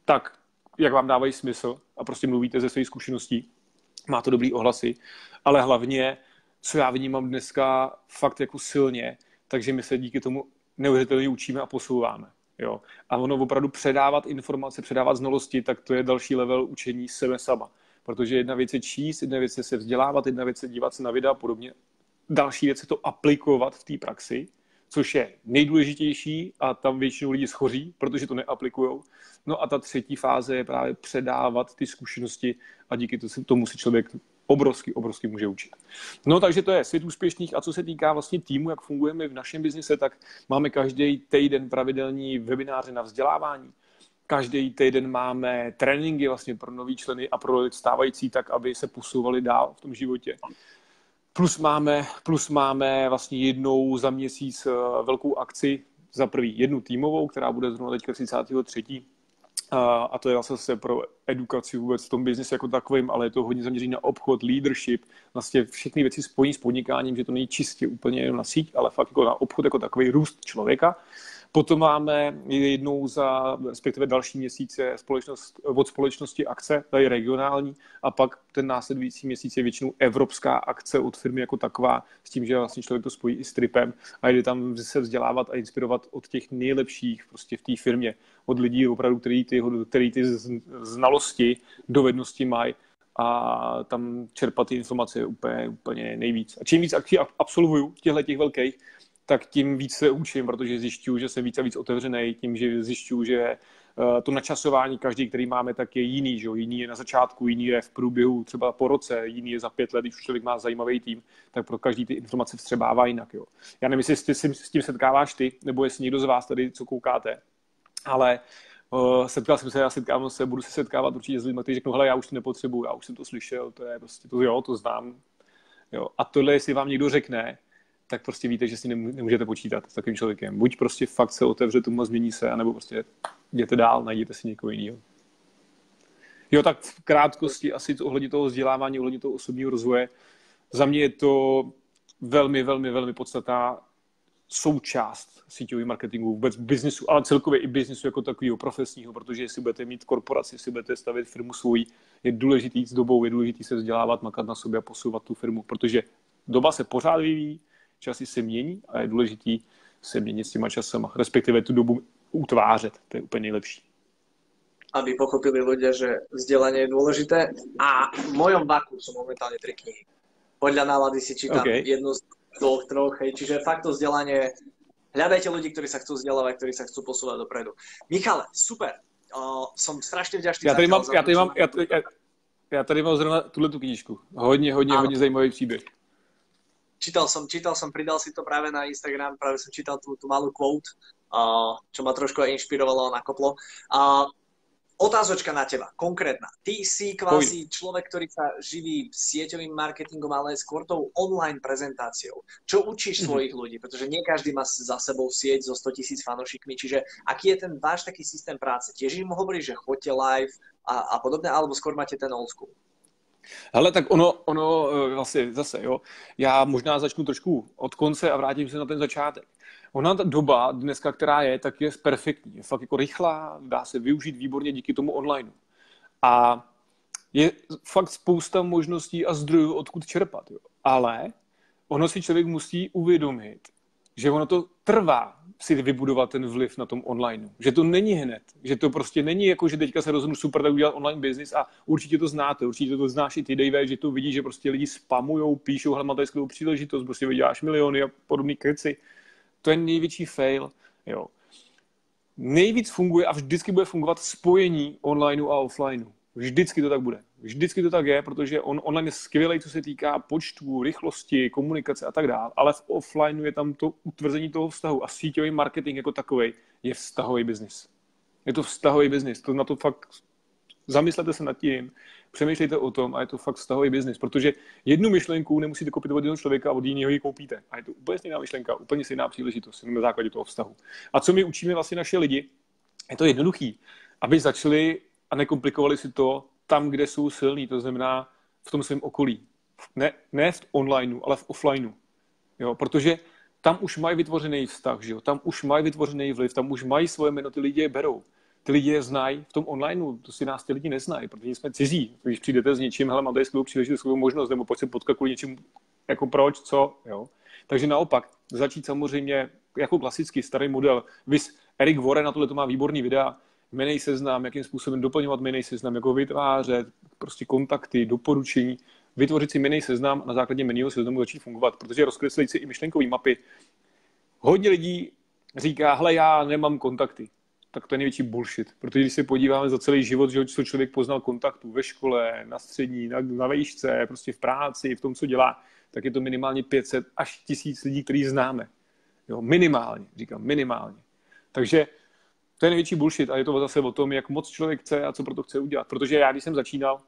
tak, jak vám dávají smysl a prostě mluvíte ze svých zkušeností, má to dobrý ohlasy, ale hlavně, co já vnímám dneska fakt jako silně, takže my se díky tomu neuvěřitelně učíme a posouváme. Jo. A ono opravdu předávat informace, předávat znalosti, tak to je další level učení sebe sama. Protože jedna věc je číst, jedna věc je se vzdělávat, jedna věc je dívat se na videa a podobně. Další věc je to aplikovat v té praxi což je nejdůležitější a tam většinou lidi schoří, protože to neaplikují. No a ta třetí fáze je právě předávat ty zkušenosti a díky tomu si člověk obrovsky, obrovsky může učit. No takže to je svět úspěšných a co se týká vlastně týmu, jak fungujeme v našem biznise, tak máme každý týden pravidelní webináře na vzdělávání. Každý týden máme tréninky vlastně pro nový členy a pro stávající tak, aby se posouvali dál v tom životě. Plus máme, plus máme vlastně jednou za měsíc eh, velkou akci, za prvý jednu týmovou, která bude zrovna teďka 33. A to je zase pro edukaci vůbec v tom biznesu jako takovým, ale je to hodně zaměřené na obchod, leadership, vlastně všechny věci spojí s podnikáním, že to není čistě úplně jenom na síť, ale fakt jako na obchod jako takový růst člověka. Potom máme jednou za, respektive další měsíc je společnost, od společnosti akce, tady regionální, a pak ten následující měsíc je většinou evropská akce od firmy jako taková, s tím, že vlastně člověk to spojí i s tripem a jde tam se vzdělávat a inspirovat od těch nejlepších prostě v té firmě, od lidí opravdu, který ty, který ty znalosti, dovednosti mají a tam čerpat ty informace je úplně, úplně nejvíc. A čím víc akcí absolvuju, těchto těch velkých, tak tím víc se učím, protože zjišťuju, že jsem víc a víc otevřený, tím, že zjišťuju, že uh, to načasování každý, který máme, tak je jiný, že jiný je na začátku, jiný je v průběhu třeba po roce, jiný je za pět let, když člověk má zajímavý tým, tak pro každý ty informace vstřebává jinak. Jo? Já nevím, jestli ty s tím setkáváš ty, nebo jestli někdo z vás tady, co koukáte, ale Uh, setkal jsem se, já setkám se, budu se setkávat určitě s lidmi, kteří řeknou, hele, já už to nepotřebuju, já už jsem to slyšel, to je prostě, to jo, to znám. Jo. A tohle, jestli vám někdo řekne, tak prostě víte, že si nemůžete počítat s takovým člověkem. Buď prostě fakt se otevře tomu a změní se, anebo prostě jděte dál, najděte si někoho jiného. Jo, tak v krátkosti asi ohledně toho vzdělávání, ohledně toho osobního rozvoje. Za mě je to velmi, velmi, velmi podstatná součást síťového marketingu, vůbec biznisu, ale celkově i biznisu jako takového profesního, protože jestli budete mít korporaci, jestli budete stavět firmu svoji, je důležitý s dobou, je důležitý se vzdělávat, makat na sobě a posouvat tu firmu, protože doba se pořád vyvíjí, časy se mění a je důležitý se měnit s těma časama, respektive tu dobu utvářet, to je úplně nejlepší. Aby pochopili ľudia, že vzdelanie je dôležité. A v mojom baku sú momentálne tri knihy. Podľa nálady si čítam okay. jednu z dvoch, troch, hej. Čiže fakt to vzdelanie, hľadajte ľudí, ktorí sa chcú vzdelávať, ktorí sa chcú posúvať dopredu. Michale, super. Uh, som strašně vďačný. Já tady mám, já tady mám, já, já, já tady mám zrovna tuhle tu knížku. Hodně, hodně, ano. hodně zajímavý příběh čítal som, čítal som, pridal si to práve na Instagram, práve som čítal tú, tú malú quote, uh, čo ma trošku aj inšpirovalo a nakoplo. Uh, otázočka na teba, konkrétna. Ty si kvázi človek, ktorý sa živí sieťovým marketingom, ale skôr tou online prezentáciou. Čo učíš mm-hmm. svojich ľudí? Pretože nie každý má za sebou sieť so 100 tisíc fanošikmi, čiže aký je ten váš taký systém práce? Tiež im hovoríš, že choďte live a, a podobne, alebo skôr máte ten old school? Hele, tak ono, ono eh, vlastně zase, jo, já možná začnu trošku od konce a vrátím se na ten začátek. Ona ta doba dneska, která je, tak je perfektní. Je fakt jako rychlá, dá se využít výborně díky tomu online. A je fakt spousta možností a zdrojů, odkud čerpat. Jo. Ale ono si člověk musí uvědomit, že ono to trvá si vybudovat ten vliv na tom online. Že to není hned. Že to prostě není jako, že teďka se rozhodnu super tak udělat online business a určitě to znáte, určitě to znáš i ty Dave, že to vidí, že prostě lidi spamujou, píšou, hele, máte příležitost, prostě vyděláš miliony a podobný keci. To je největší fail. Jo. Nejvíc funguje a vždycky bude fungovat spojení online a offline. Vždycky to tak bude. Vždycky to tak je, protože on online je skvělý, co se týká počtu, rychlosti, komunikace a tak dále, ale v offlineu je tam to utvrzení toho vztahu a síťový marketing jako takový je vztahový biznis. Je to vztahový biznis, to na to fakt zamyslete se nad tím, přemýšlejte o tom a je to fakt vztahový biznis, protože jednu myšlenku nemusíte koupit od jednoho člověka od jiného ji koupíte. A je to úplně stejná myšlenka, úplně stejná příležitost na základě toho vztahu. A co my učíme vlastně naše lidi, je to jednoduchý, aby začali a nekomplikovali si to tam, kde jsou silní, to znamená v tom svém okolí. Ne, ne v onlineu, ale v offlineu. Jo, protože tam už mají vytvořený vztah, že jo? tam už mají vytvořený vliv, tam už mají svoje jméno, ty lidi je berou. Ty lidi je znají v tom onlineu, to si nás ty lidi neznají, protože jsme cizí. Když přijdete s něčím, hele, máte skvělou příležitost, skvělou možnost, nebo pojď se potkat kvůli něčím, jako proč, co, jo. Takže naopak, začít samozřejmě jako klasický starý model. Vys Erik Warren na tohle to má výborný videa, jmenej seznam, jakým způsobem doplňovat jmenej seznam, jako vytvářet prostě kontakty, doporučení, vytvořit si jmenej seznam a na základě jmeného seznamu začít fungovat, protože rozkreslit si i myšlenkové mapy. Hodně lidí říká, hele, já nemám kontakty. Tak to je největší bullshit, protože když se podíváme za celý život, že co člověk poznal kontaktů ve škole, na střední, na, na vejšce, prostě v práci, v tom, co dělá, tak je to minimálně 500 až 1000 lidí, který známe. Jo, minimálně, říkám, minimálně. Takže to je největší bullshit a je to zase o tom, jak moc člověk chce a co pro to chce udělat. Protože já, když jsem začínal,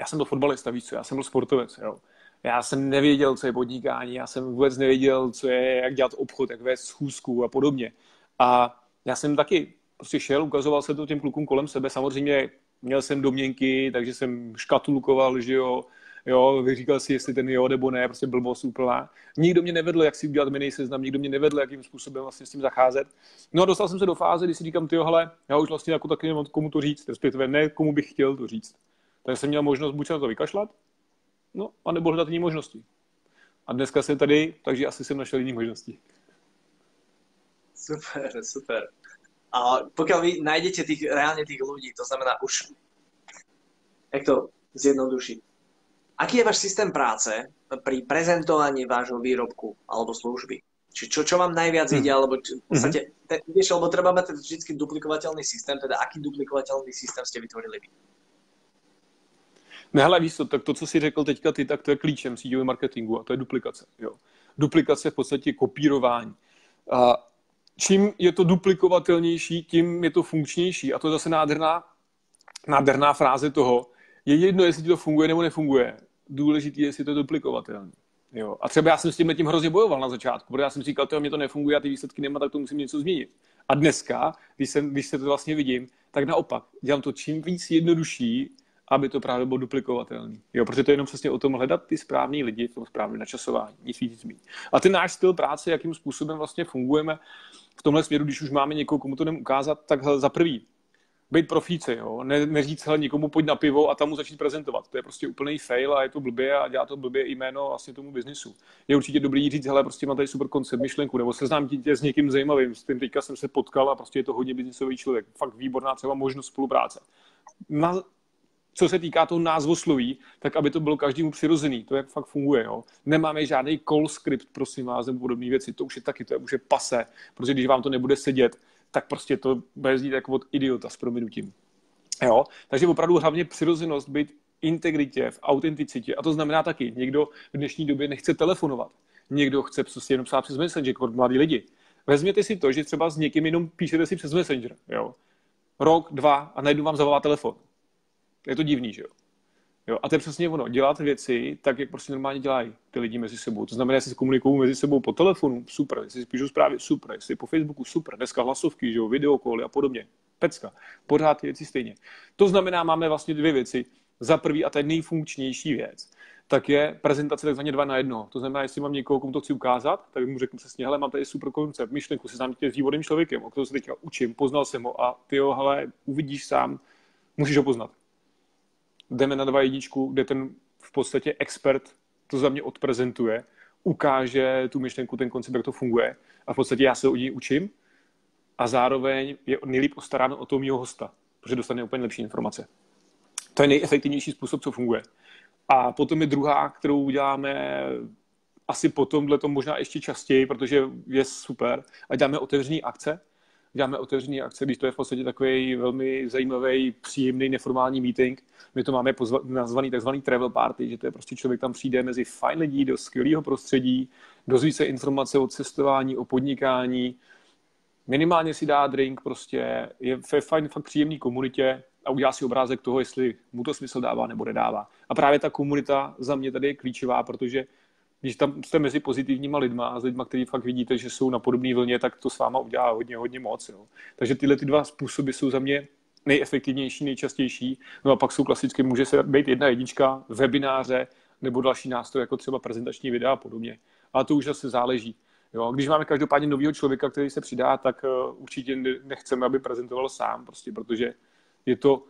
já jsem byl fotbalista, víš co, já jsem byl sportovec, jo. Já jsem nevěděl, co je podnikání, já jsem vůbec nevěděl, co je, jak dělat obchod, jak vést schůzku a podobně. A já jsem taky prostě šel, ukazoval se to těm klukům kolem sebe. Samozřejmě měl jsem domněnky, takže jsem škatulkoval, že jo, jo, říkal si, jestli ten jo nebo ne, prostě blbost úplná. Nikdo mě nevedl, jak si udělat mini seznam, nikdo mě nevedl, jakým způsobem vlastně s tím zacházet. No a dostal jsem se do fáze, kdy si říkám, ty hele, já už vlastně jako taky nemám komu to říct, respektive ne komu bych chtěl to říct. Takže jsem měl možnost buď se na to vykašlat, no, a nebo hledat jiné možnosti. A dneska jsem tady, takže asi jsem našel jiné možnosti. Super, super. A pokud vy najdete tých, reálně těch lidí, to znamená už, jak to zjednodušit, Aký je váš systém práce pri prezentovaní vášho výrobku alebo služby? Či čo, čo vám najviac hmm. ide, alebo či, v podstate, mm-hmm. te, vieš, lebo treba mať vždy duplikovateľný systém, teda aký duplikovateľný systém ste vytvorili vy? Ne, hele, víš to, tak to, co si řekl teďka ty, tak to je klíčem síťového marketingu a to je duplikace. Jo. Duplikace v podstatě kopírování. A čím je to duplikovatelnější, tím je to funkčnější. A to je zase nádherná, nádherná fráze toho, je jedno, jestli ti to funguje nebo nefunguje. Důležité je, jestli to je duplikovatelné. Jo. A třeba já jsem s tím tím hrozně bojoval na začátku, protože já jsem říkal, že mě to nefunguje a ty výsledky nemá, tak to musím něco změnit. A dneska, když, jsem, když se to vlastně vidím, tak naopak, dělám to čím víc jednodušší, aby to právě bylo duplikovatelné. Jo, protože to je jenom přesně o tom hledat ty správní lidi v tom správném načasování, nic víc mít. A ten náš styl práce, jakým způsobem vlastně fungujeme v tomhle směru, když už máme někoho, komu to jdem ukázat, tak za prvý, být profíci, jo? Ne, neříct hele, nikomu pojď na pivo a tam mu začít prezentovat. To je prostě úplný fail a je to blbě a dělá to blbě jméno vlastně tomu biznisu. Je určitě dobrý říct, hele, prostě mám tady super koncept, myšlenku, nebo seznám tě s někým zajímavým, s tím teďka jsem se potkal a prostě je to hodně biznisový člověk. Fakt výborná třeba možnost spolupráce. Na, co se týká toho názvosloví, tak aby to bylo každému přirozený. To jak fakt funguje. Jo? Nemáme žádný call script, prosím vás, nebo podobné věci. To už je taky, to je už je pase, protože když vám to nebude sedět, tak prostě to bude znít jako od idiota s prominutím. Jo? Takže opravdu hlavně přirozenost být integritě, v autenticitě. A to znamená taky, někdo v dnešní době nechce telefonovat. Někdo chce prostě jenom psát přes Messenger, jako mladí lidi. Vezměte si to, že třeba s někým jenom píšete si přes Messenger. Jo? Rok, dva a najednou vám zavolá telefon. Je to divný, že jo? Jo, a to je přesně ono, dělat věci tak, jak prostě normálně dělají ty lidi mezi sebou. To znamená, jestli se komunikují mezi sebou po telefonu, super, jestli si píšou zprávy, super, jestli po Facebooku, super, dneska hlasovky, že jo, videokoly a podobně. Pecka, pořád ty věci stejně. To znamená, máme vlastně dvě věci. Za prvý, a je nejfunkčnější věc, tak je prezentace takzvaně dva na jedno. To znamená, jestli mám někoho, komu to chci ukázat, tak mu řeknu přesně, hele, mám tady super koncept, myšlenku, se znám s vývodným člověkem, o kterém se teďka učím, poznal jsem ho a ty ho, hele, uvidíš sám, musíš ho poznat jdeme na dva jedničku, kde ten v podstatě expert to za mě odprezentuje, ukáže tu myšlenku, ten koncept, jak to funguje a v podstatě já se od něj učím a zároveň je nejlíp ostarán o toho mého hosta, protože dostane úplně lepší informace. To je nejefektivnější způsob, co funguje. A potom je druhá, kterou uděláme asi potom, to možná ještě častěji, protože je super, a děláme otevřené akce, děláme otevřený akce, když to je v podstatě takový velmi zajímavý, příjemný, neformální meeting. My to máme pozva- nazvaný takzvaný travel party, že to je prostě člověk tam přijde mezi fajn lidí do skvělého prostředí, dozví se informace o cestování, o podnikání, minimálně si dá drink, prostě je ve fajn, fakt příjemný komunitě a udělá si obrázek toho, jestli mu to smysl dává nebo nedává. A právě ta komunita za mě tady je klíčová, protože když tam jste mezi pozitivníma lidma a s lidma, kteří fakt vidíte, že jsou na podobné vlně, tak to s váma udělá hodně, hodně moc. Jo. Takže tyhle ty dva způsoby jsou za mě nejefektivnější, nejčastější. No a pak jsou klasicky, může se být jedna jednička, webináře nebo další nástroj, jako třeba prezentační videa a podobně. Ale to už zase záleží. Jo, když máme každopádně nového člověka, který se přidá, tak uh, určitě nechceme, aby prezentoval sám, prostě, protože je to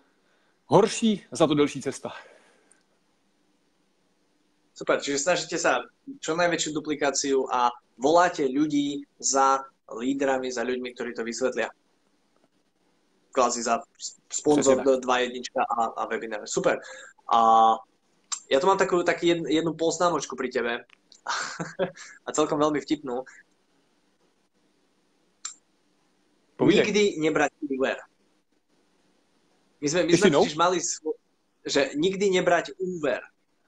horší, za to delší cesta. Super, čiže snažíte sa čo najväčšiu duplikáciu a voláte ľudí za lídrami, za ľuďmi, ktorí to vysvetlia. Kvázi za sponzor do 2.1 a, a webinár. Super. A ja tu mám takú, taký jed, jednu poznámočku pri tebe <laughs> a celkom veľmi vtipnú. Povídej. Nikdy nebrať úver. My sme, my sme mali, že nikdy nebrať úver.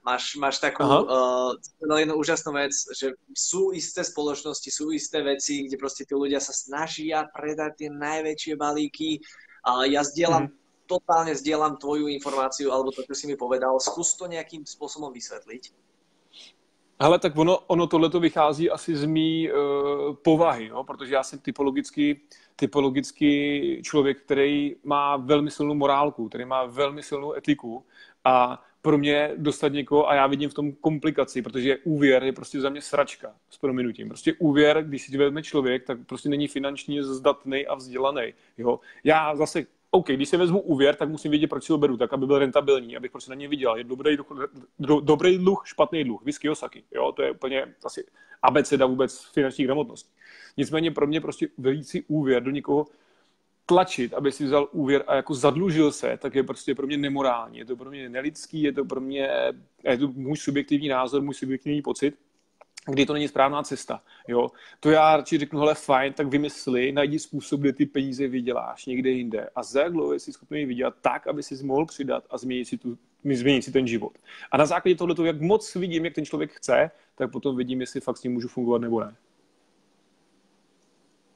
Máš, máš takú uh, jednu úžasnú vec, že sú isté spoločnosti, sú isté veci, kde proste tí ľudia sa snažia predať tie najväčšie balíky. A ja zdieľam, mm. totálne zdieľam tvoju informáciu, alebo to, čo si mi povedal. Skús to nejakým spôsobom vysvetliť. Ale tak ono, ono tohle to vychází asi z mý uh, povahy, jo? protože já jsem typologicky, typologicky člověk, který má velmi silnou morálku, který má velmi silnou etiku a pro mě dostat někoho a já vidím v tom komplikaci, protože úvěr je prostě za mě sračka s prominutím. Prostě úvěr, když si vezme člověk, tak prostě není finančně zdatný a vzdělaný. Jo? Já zase OK, když si vezmu úvěr, tak musím vědět, proč si ho beru, tak aby byl rentabilní, abych prostě na ně viděl. Je dobrý, do, dobrý dluh, špatný dluh, whisky Osaki. Jo, to je úplně asi abeceda vůbec finanční gramotnosti. Nicméně pro mě prostě velící úvěr do někoho, tlačit, aby si vzal úvěr a jako zadlužil se, tak je prostě pro mě nemorální. Je to pro mě nelidský, je to pro mě, je to můj subjektivní názor, můj subjektivní pocit. kdy to není správná cesta. Jo? To já radši řeknu, hele, fajn, tak vymysli, najdi způsob, kde ty peníze vyděláš někde jinde. A za jak dlouho jsi schopný vydělat tak, aby si mohl přidat a změnit si, tu, změnit si ten život. A na základě tohoto, jak moc vidím, jak ten člověk chce, tak potom vidím, jestli fakt s ním můžu fungovat nebo ne.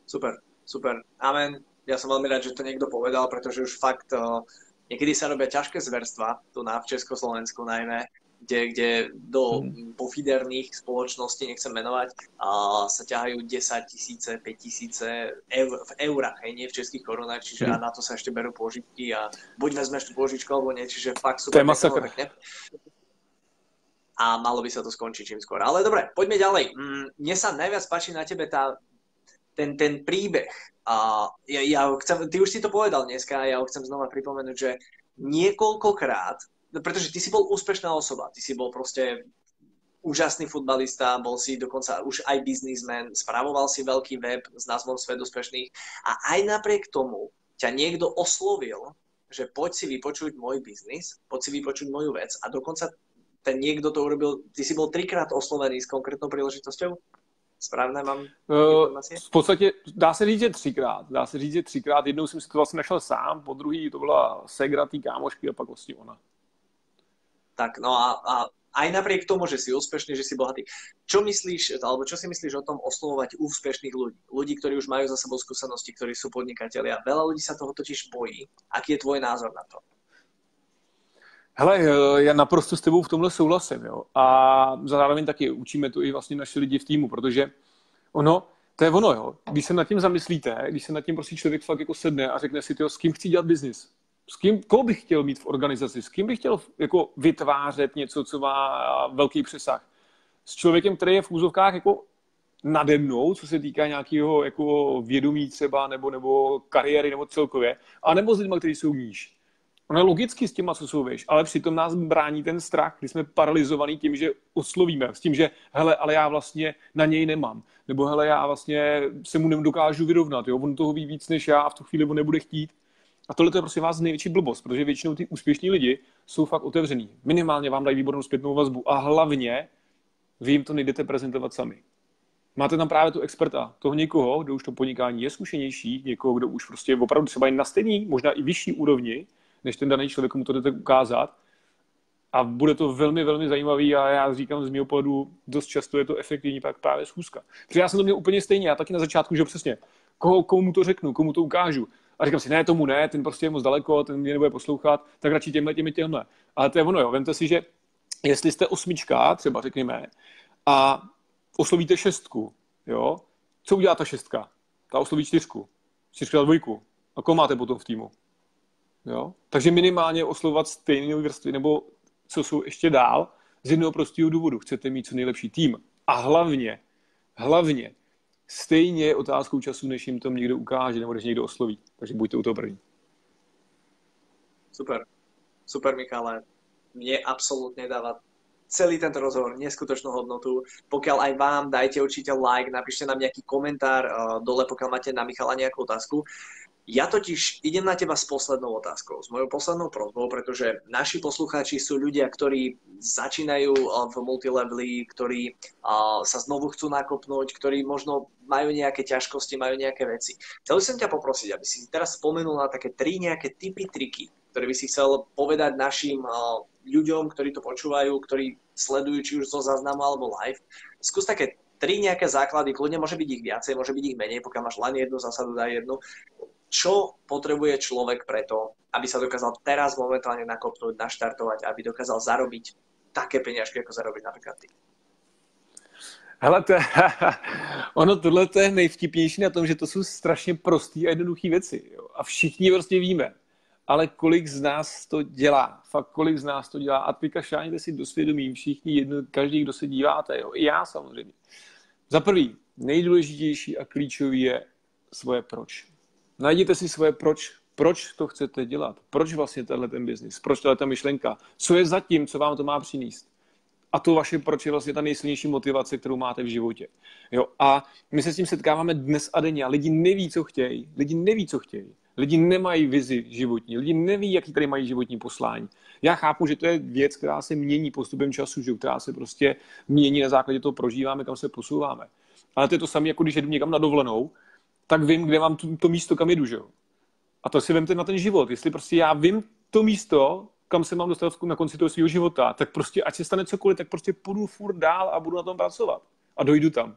Super, super. Amen. Ja som veľmi rád, že to niekto povedal, pretože už fakt uh, niekedy sa robia ťažké zverstva, tu na v Československu najmä, kde, kde do hmm. pofiderných spoločností, nechcem menovať, a sa ťahajú 10 tisíce, 5 tisíce eur, v eurách, hej, nie v českých korunách, čiže hmm. a na to sa ešte berú požičky a buď vezmeš tú požičku, alebo nie, čiže fakt super. To je masakr. A malo by sa to skončiť čím skôr. Ale dobre, poďme ďalej. Mm, mne sa najviac páči na tebe tá, ten, ten príbeh. A ja, ja chcem, ty už si to povedal dneska a ja ho chcem znova pripomenúť, že niekoľkokrát pretože ty si bol úspešná osoba, ty si bol proste úžasný futbalista, bol si dokonca už aj biznismen, spravoval si veľký web s názvom Svet úspešných a aj napriek tomu ťa niekto oslovil, že poď si vypočuť môj biznis, poď si vypočuť moju vec a dokonca ten niekto to urobil, ty si bol trikrát oslovený s konkrétnou príležitosťou? Správné mám uh, V podstatě dá se říct, že třikrát. Dá se říct, že třikrát. Jednou jsem si to vlastně našel sám, po druhý to byla segra tý kámošky a pak vlastně ona. Tak no a, a aj napriek tomu, že si úspešný, že si bohatý. Čo myslíš, alebo čo si myslíš o tom oslovovať úspešných ľudí? Ľudí, ktorí už majú za sebou skúsenosti, ktorí sú podnikatelia. Veľa ľudí sa toho totiž bojí. Aký je tvoj názor na to? Hele, já naprosto s tebou v tomhle souhlasím, jo. A zároveň taky učíme to i vlastně naše lidi v týmu, protože ono, to je ono, jo. Když se nad tím zamyslíte, když se nad tím prostě člověk fakt jako sedne a řekne si, tyjo, s kým chci dělat biznis, s kým, koho bych chtěl mít v organizaci, s kým bych chtěl jako vytvářet něco, co má velký přesah. S člověkem, který je v úzovkách jako nade mnou, co se týká nějakého jako vědomí třeba, nebo, nebo kariéry, nebo celkově, a nebo s lidmi, kteří jsou níž. Ono je logicky s těma, co jsou víš, ale přitom nás brání ten strach, kdy jsme paralizovaní tím, že oslovíme, s tím, že hele, ale já vlastně na něj nemám. Nebo hele, já vlastně se mu nedokážu vyrovnat, jo? on toho ví víc než já a v tu chvíli on nebude chtít. A tohle je prostě vás největší blbost, protože většinou ty úspěšní lidi jsou fakt otevřený. Minimálně vám dají výbornou zpětnou vazbu a hlavně vy jim to nejdete prezentovat sami. Máte tam právě tu experta, toho někoho, kdo už to podnikání je zkušenější, někoho, kdo už prostě opravdu třeba je na stejný, možná i vyšší úrovni, než ten daný člověk, mu to jdete ukázat. A bude to velmi, velmi zajímavý a já říkám z mého pohledu, dost často je to efektivní pak právě schůzka. Protože já jsem to měl úplně stejně, já taky na začátku, že přesně, koho, komu to řeknu, komu to ukážu. A říkám si, ne, tomu ne, ten prostě je moc daleko, ten mě nebude poslouchat, tak radši těmhle, těmi, těmhle. Ale to je ono, jo. Vemte si, že jestli jste osmička, třeba řekněme, a oslovíte šestku, jo, co udělá ta šestka? Ta osloví čtyřku, čtyřka dvojku. A koho máte potom v týmu? Jo? Takže minimálně oslovovat stejné vrstvy, nebo co jsou ještě dál, z jednoho prostého důvodu. Chcete mít co nejlepší tým. A hlavně, hlavně, stejně je otázkou času, než jim to někdo ukáže nebo než někdo osloví. Takže buďte u toho první. Super. Super, Michale. Mne absolútne dáva celý tento rozhovor neskutočnú hodnotu. Pokiaľ aj vám, dajte určite like, napíšte nám nejaký komentár uh, dole, pokiaľ máte na Michala nejakú otázku. Ja totiž idem na teba s poslednou otázkou, s mojou poslednou prozbou, pretože naši poslucháči sú ľudia, ktorí začínajú eh, v multileveli, ktorí uh, sa znovu chcú nakopnúť, ktorí možno majú nejaké ťažkosti, majú nejaké veci. Chcel som ťa poprosiť, aby si teraz spomenul na také tri nejaké typy, triky, ktoré by si chcel povedať našim uh, ľuďom, ktorí to počúvajú, ktorí sledujú či už zo záznamu alebo live. Skús také tri nejaké základy, kľudne môže byť ich viacej, môže byť ich menej, pokiaľ máš len jednu zásadu, daj jednu čo potrebuje človek preto, aby sa dokázal teraz momentálne nakopnúť, naštartovať, aby dokázal zarobiť také peňažky, ako zarobiť napríklad ty. Hele, to, <laughs> ono tohle to je nejvtipnější na tom, že to jsou strašně prosté a jednoduché věci. Jo? A všichni prostě víme. Ale kolik z nás to dělá? Fakt kolik z nás to dělá? A teďka šáněte si do svědomí všichni, jedno, každý, kdo se díváte. Jo? I já samozřejmě. Za prvý, nejdůležitější a klíčový je svoje proč. Najděte si svoje proč, proč to chcete dělat, proč vlastně tenhle ten biznis, proč tahle ta myšlenka, co je zatím, co vám to má přinést. A to vaše proč je vlastně ta nejsilnější motivace, kterou máte v životě. Jo? A my se s tím setkáváme dnes a denně a lidi neví, co chtějí. Lidi neví, co chtějí. Lidi nemají vizi životní, lidi neví, jaký tady mají životní poslání. Já chápu, že to je věc, která se mění postupem času, že? která se prostě mění na základě toho prožíváme, kam se posouváme. Ale to je to samé, jako když jedu někam na dovolenou, tak vím, kde mám to, to místo, kam jedu. Že? A to si vemte na ten život. Jestli prostě já vím to místo, kam se mám dostat na konci toho svého života, tak prostě ať se stane cokoliv, tak prostě půjdu furt dál a budu na tom pracovat. A dojdu tam.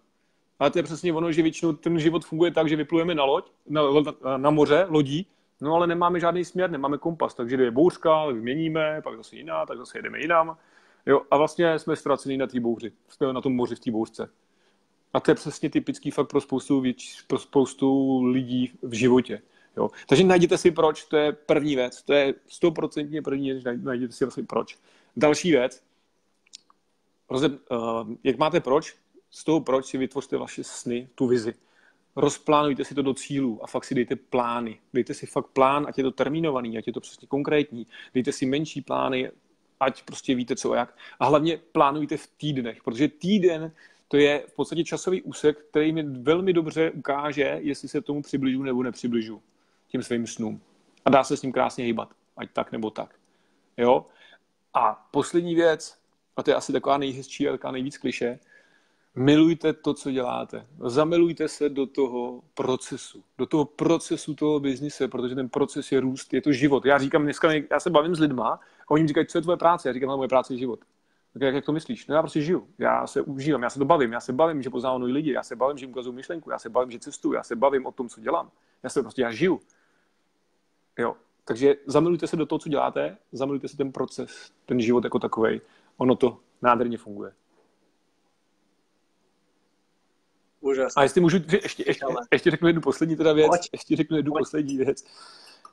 Ale to je přesně ono, že většinou ten život funguje tak, že vyplujeme na loď, na, na moře, lodí, no ale nemáme žádný směr, nemáme kompas, takže je bouřka, vyměníme, pak zase jiná, tak zase jedeme jinam. Jo, a vlastně jsme ztraceni na té bouři, jsme na tom moři v té bouřce. A to je přesně typický fakt pro spoustu, věč, pro spoustu lidí v životě. Jo. Takže najděte si proč, to je první věc, to je stoprocentně první věc, najděte si vlastně proč. Další věc, roze, uh, jak máte proč, z toho proč si vytvořte vaše sny, tu vizi. Rozplánujte si to do cílů a fakt si dejte plány. Dejte si fakt plán, ať je to termínovaný, ať je to přesně konkrétní. Dejte si menší plány, ať prostě víte co a jak. A hlavně plánujte v týdnech, protože týden to je v podstatě časový úsek, který mi velmi dobře ukáže, jestli se tomu přibližu nebo nepřibližu tím svým snům. A dá se s ním krásně hýbat, ať tak nebo tak. Jo? A poslední věc, a to je asi taková nejhezčí a taková nejvíc kliše, milujte to, co děláte. Zamilujte se do toho procesu, do toho procesu toho biznise, protože ten proces je růst, je to život. Já říkám dneska, já se bavím s lidma a oni mi říkají, co je tvoje práce? Já říkám, moje práce je život. Tak jak, jak to myslíš? No já prostě žiju, já se užívám, já se to bavím, já se bavím, že poznávám nový lidi, já se bavím, že jim ukazuju myšlenku, já se bavím, že cestuju, já se bavím o tom, co dělám. Já se prostě, já žiju. Jo. Takže zamilujte se do toho, co děláte, zamilujte se ten proces, ten život jako takový. Ono to nádherně funguje. Úžasné. A jestli můžu, ještě, ještě, ještě řeknu jednu poslední teda věc, Pojď. ještě řeknu jednu Pojď. poslední věc.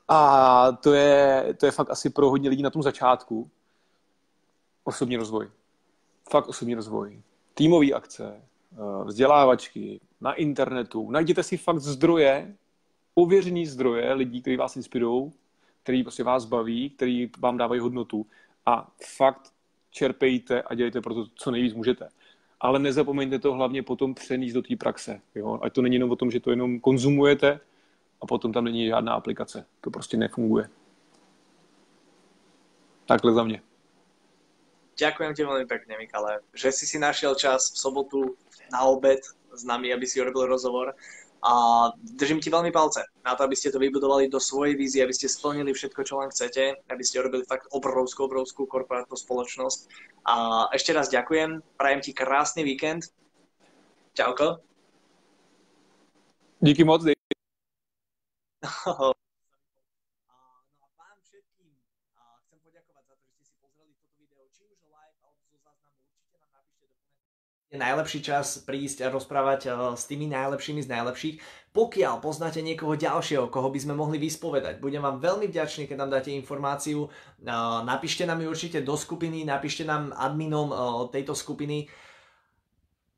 A to je, to je fakt asi pro hodně lidí na tom začátku. Osobní rozvoj. Fakt osobní rozvoj. Týmové akce, eh, vzdělávačky, na internetu. Najděte si fakt zdroje, ověřený zdroje lidí, kteří vás inspirují, který prostě vás baví, který vám dávají hodnotu a fakt čerpejte a dělejte pro to, co nejvíc můžete. Ale nezapomeňte to hlavně potom přenést do té praxe. Jo? Ať to není jenom o tom, že to jenom konzumujete a potom tam není žádná aplikace. To prostě nefunguje. Takhle za mě. Ďakujem ti veľmi pekne, Mikale, že si si našiel čas v sobotu na obed s nami, aby si urobil rozhovor a držím ti veľmi palce na to, aby ste to vybudovali do svojej vízie, aby ste splnili všetko, čo len chcete, aby ste urobili fakt obrovskú, obrovskú korporátnu spoločnosť. A ešte raz ďakujem, prajem ti krásny víkend. Čauko. Díky moc. <laughs> je najlepší čas prísť a rozprávať eh, s tými najlepšími z najlepších. Pokiaľ poznáte niekoho ďalšieho, koho by sme mohli vyspovedať, budem vám veľmi vďačný, keď nám dáte informáciu. Eh, napíšte nám ju určite do skupiny, napíšte nám adminom eh, tejto skupiny.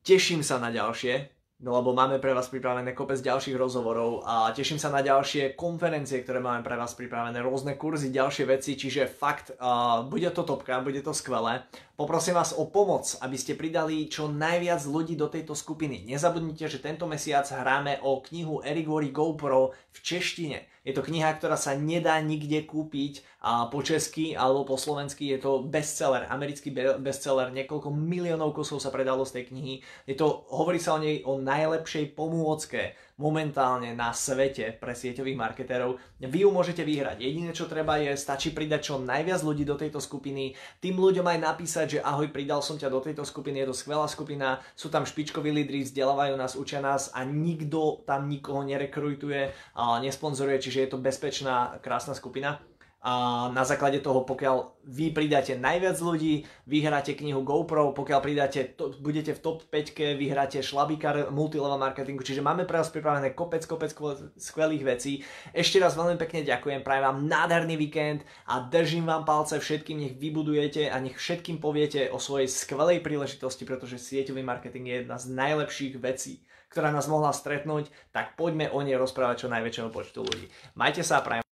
Teším sa na ďalšie. No lebo máme pre vás pripravené kopec ďalších rozhovorov a teším sa na ďalšie konferencie, ktoré máme pre vás pripravené, rôzne kurzy, ďalšie veci, čiže fakt uh, bude to topka, bude to skvelé. Poprosím vás o pomoc, aby ste pridali čo najviac ľudí do tejto skupiny. Nezabudnite, že tento mesiac hráme o knihu Eric Worry GoPro v češtine. Je to kniha, ktorá sa nedá nikde kúpiť a po česky alebo po slovensky. Je to bestseller, americký bestseller. Niekoľko miliónov kusov sa predalo z tej knihy. Je to, hovorí sa o nej o najlepšej pomôcke momentálne na svete pre sieťových marketérov. Vy ju môžete vyhrať. Jediné, čo treba je, stačí pridať čo najviac ľudí do tejto skupiny. Tým ľuďom aj napísať, že ahoj, pridal som ťa do tejto skupiny, je to skvelá skupina, sú tam špičkoví lídry, vzdelávajú nás, učia nás a nikto tam nikoho nerekrutuje, nesponzoruje, čiže je to bezpečná, krásna skupina a na základe toho, pokiaľ vy pridáte najviac ľudí, vyhráte knihu GoPro, pokiaľ pridáte, to, budete v top 5, vyhráte šlabíkar multilevel marketingu, čiže máme pre vás pripravené kopec, kopec skvelých vecí. Ešte raz veľmi pekne ďakujem, prajem vám nádherný víkend a držím vám palce všetkým, nech vybudujete a nech všetkým poviete o svojej skvelej príležitosti, pretože sieťový marketing je jedna z najlepších vecí, ktorá nás mohla stretnúť, tak poďme o nej rozprávať čo najväčšieho počtu ľudí. Majte sa a prajem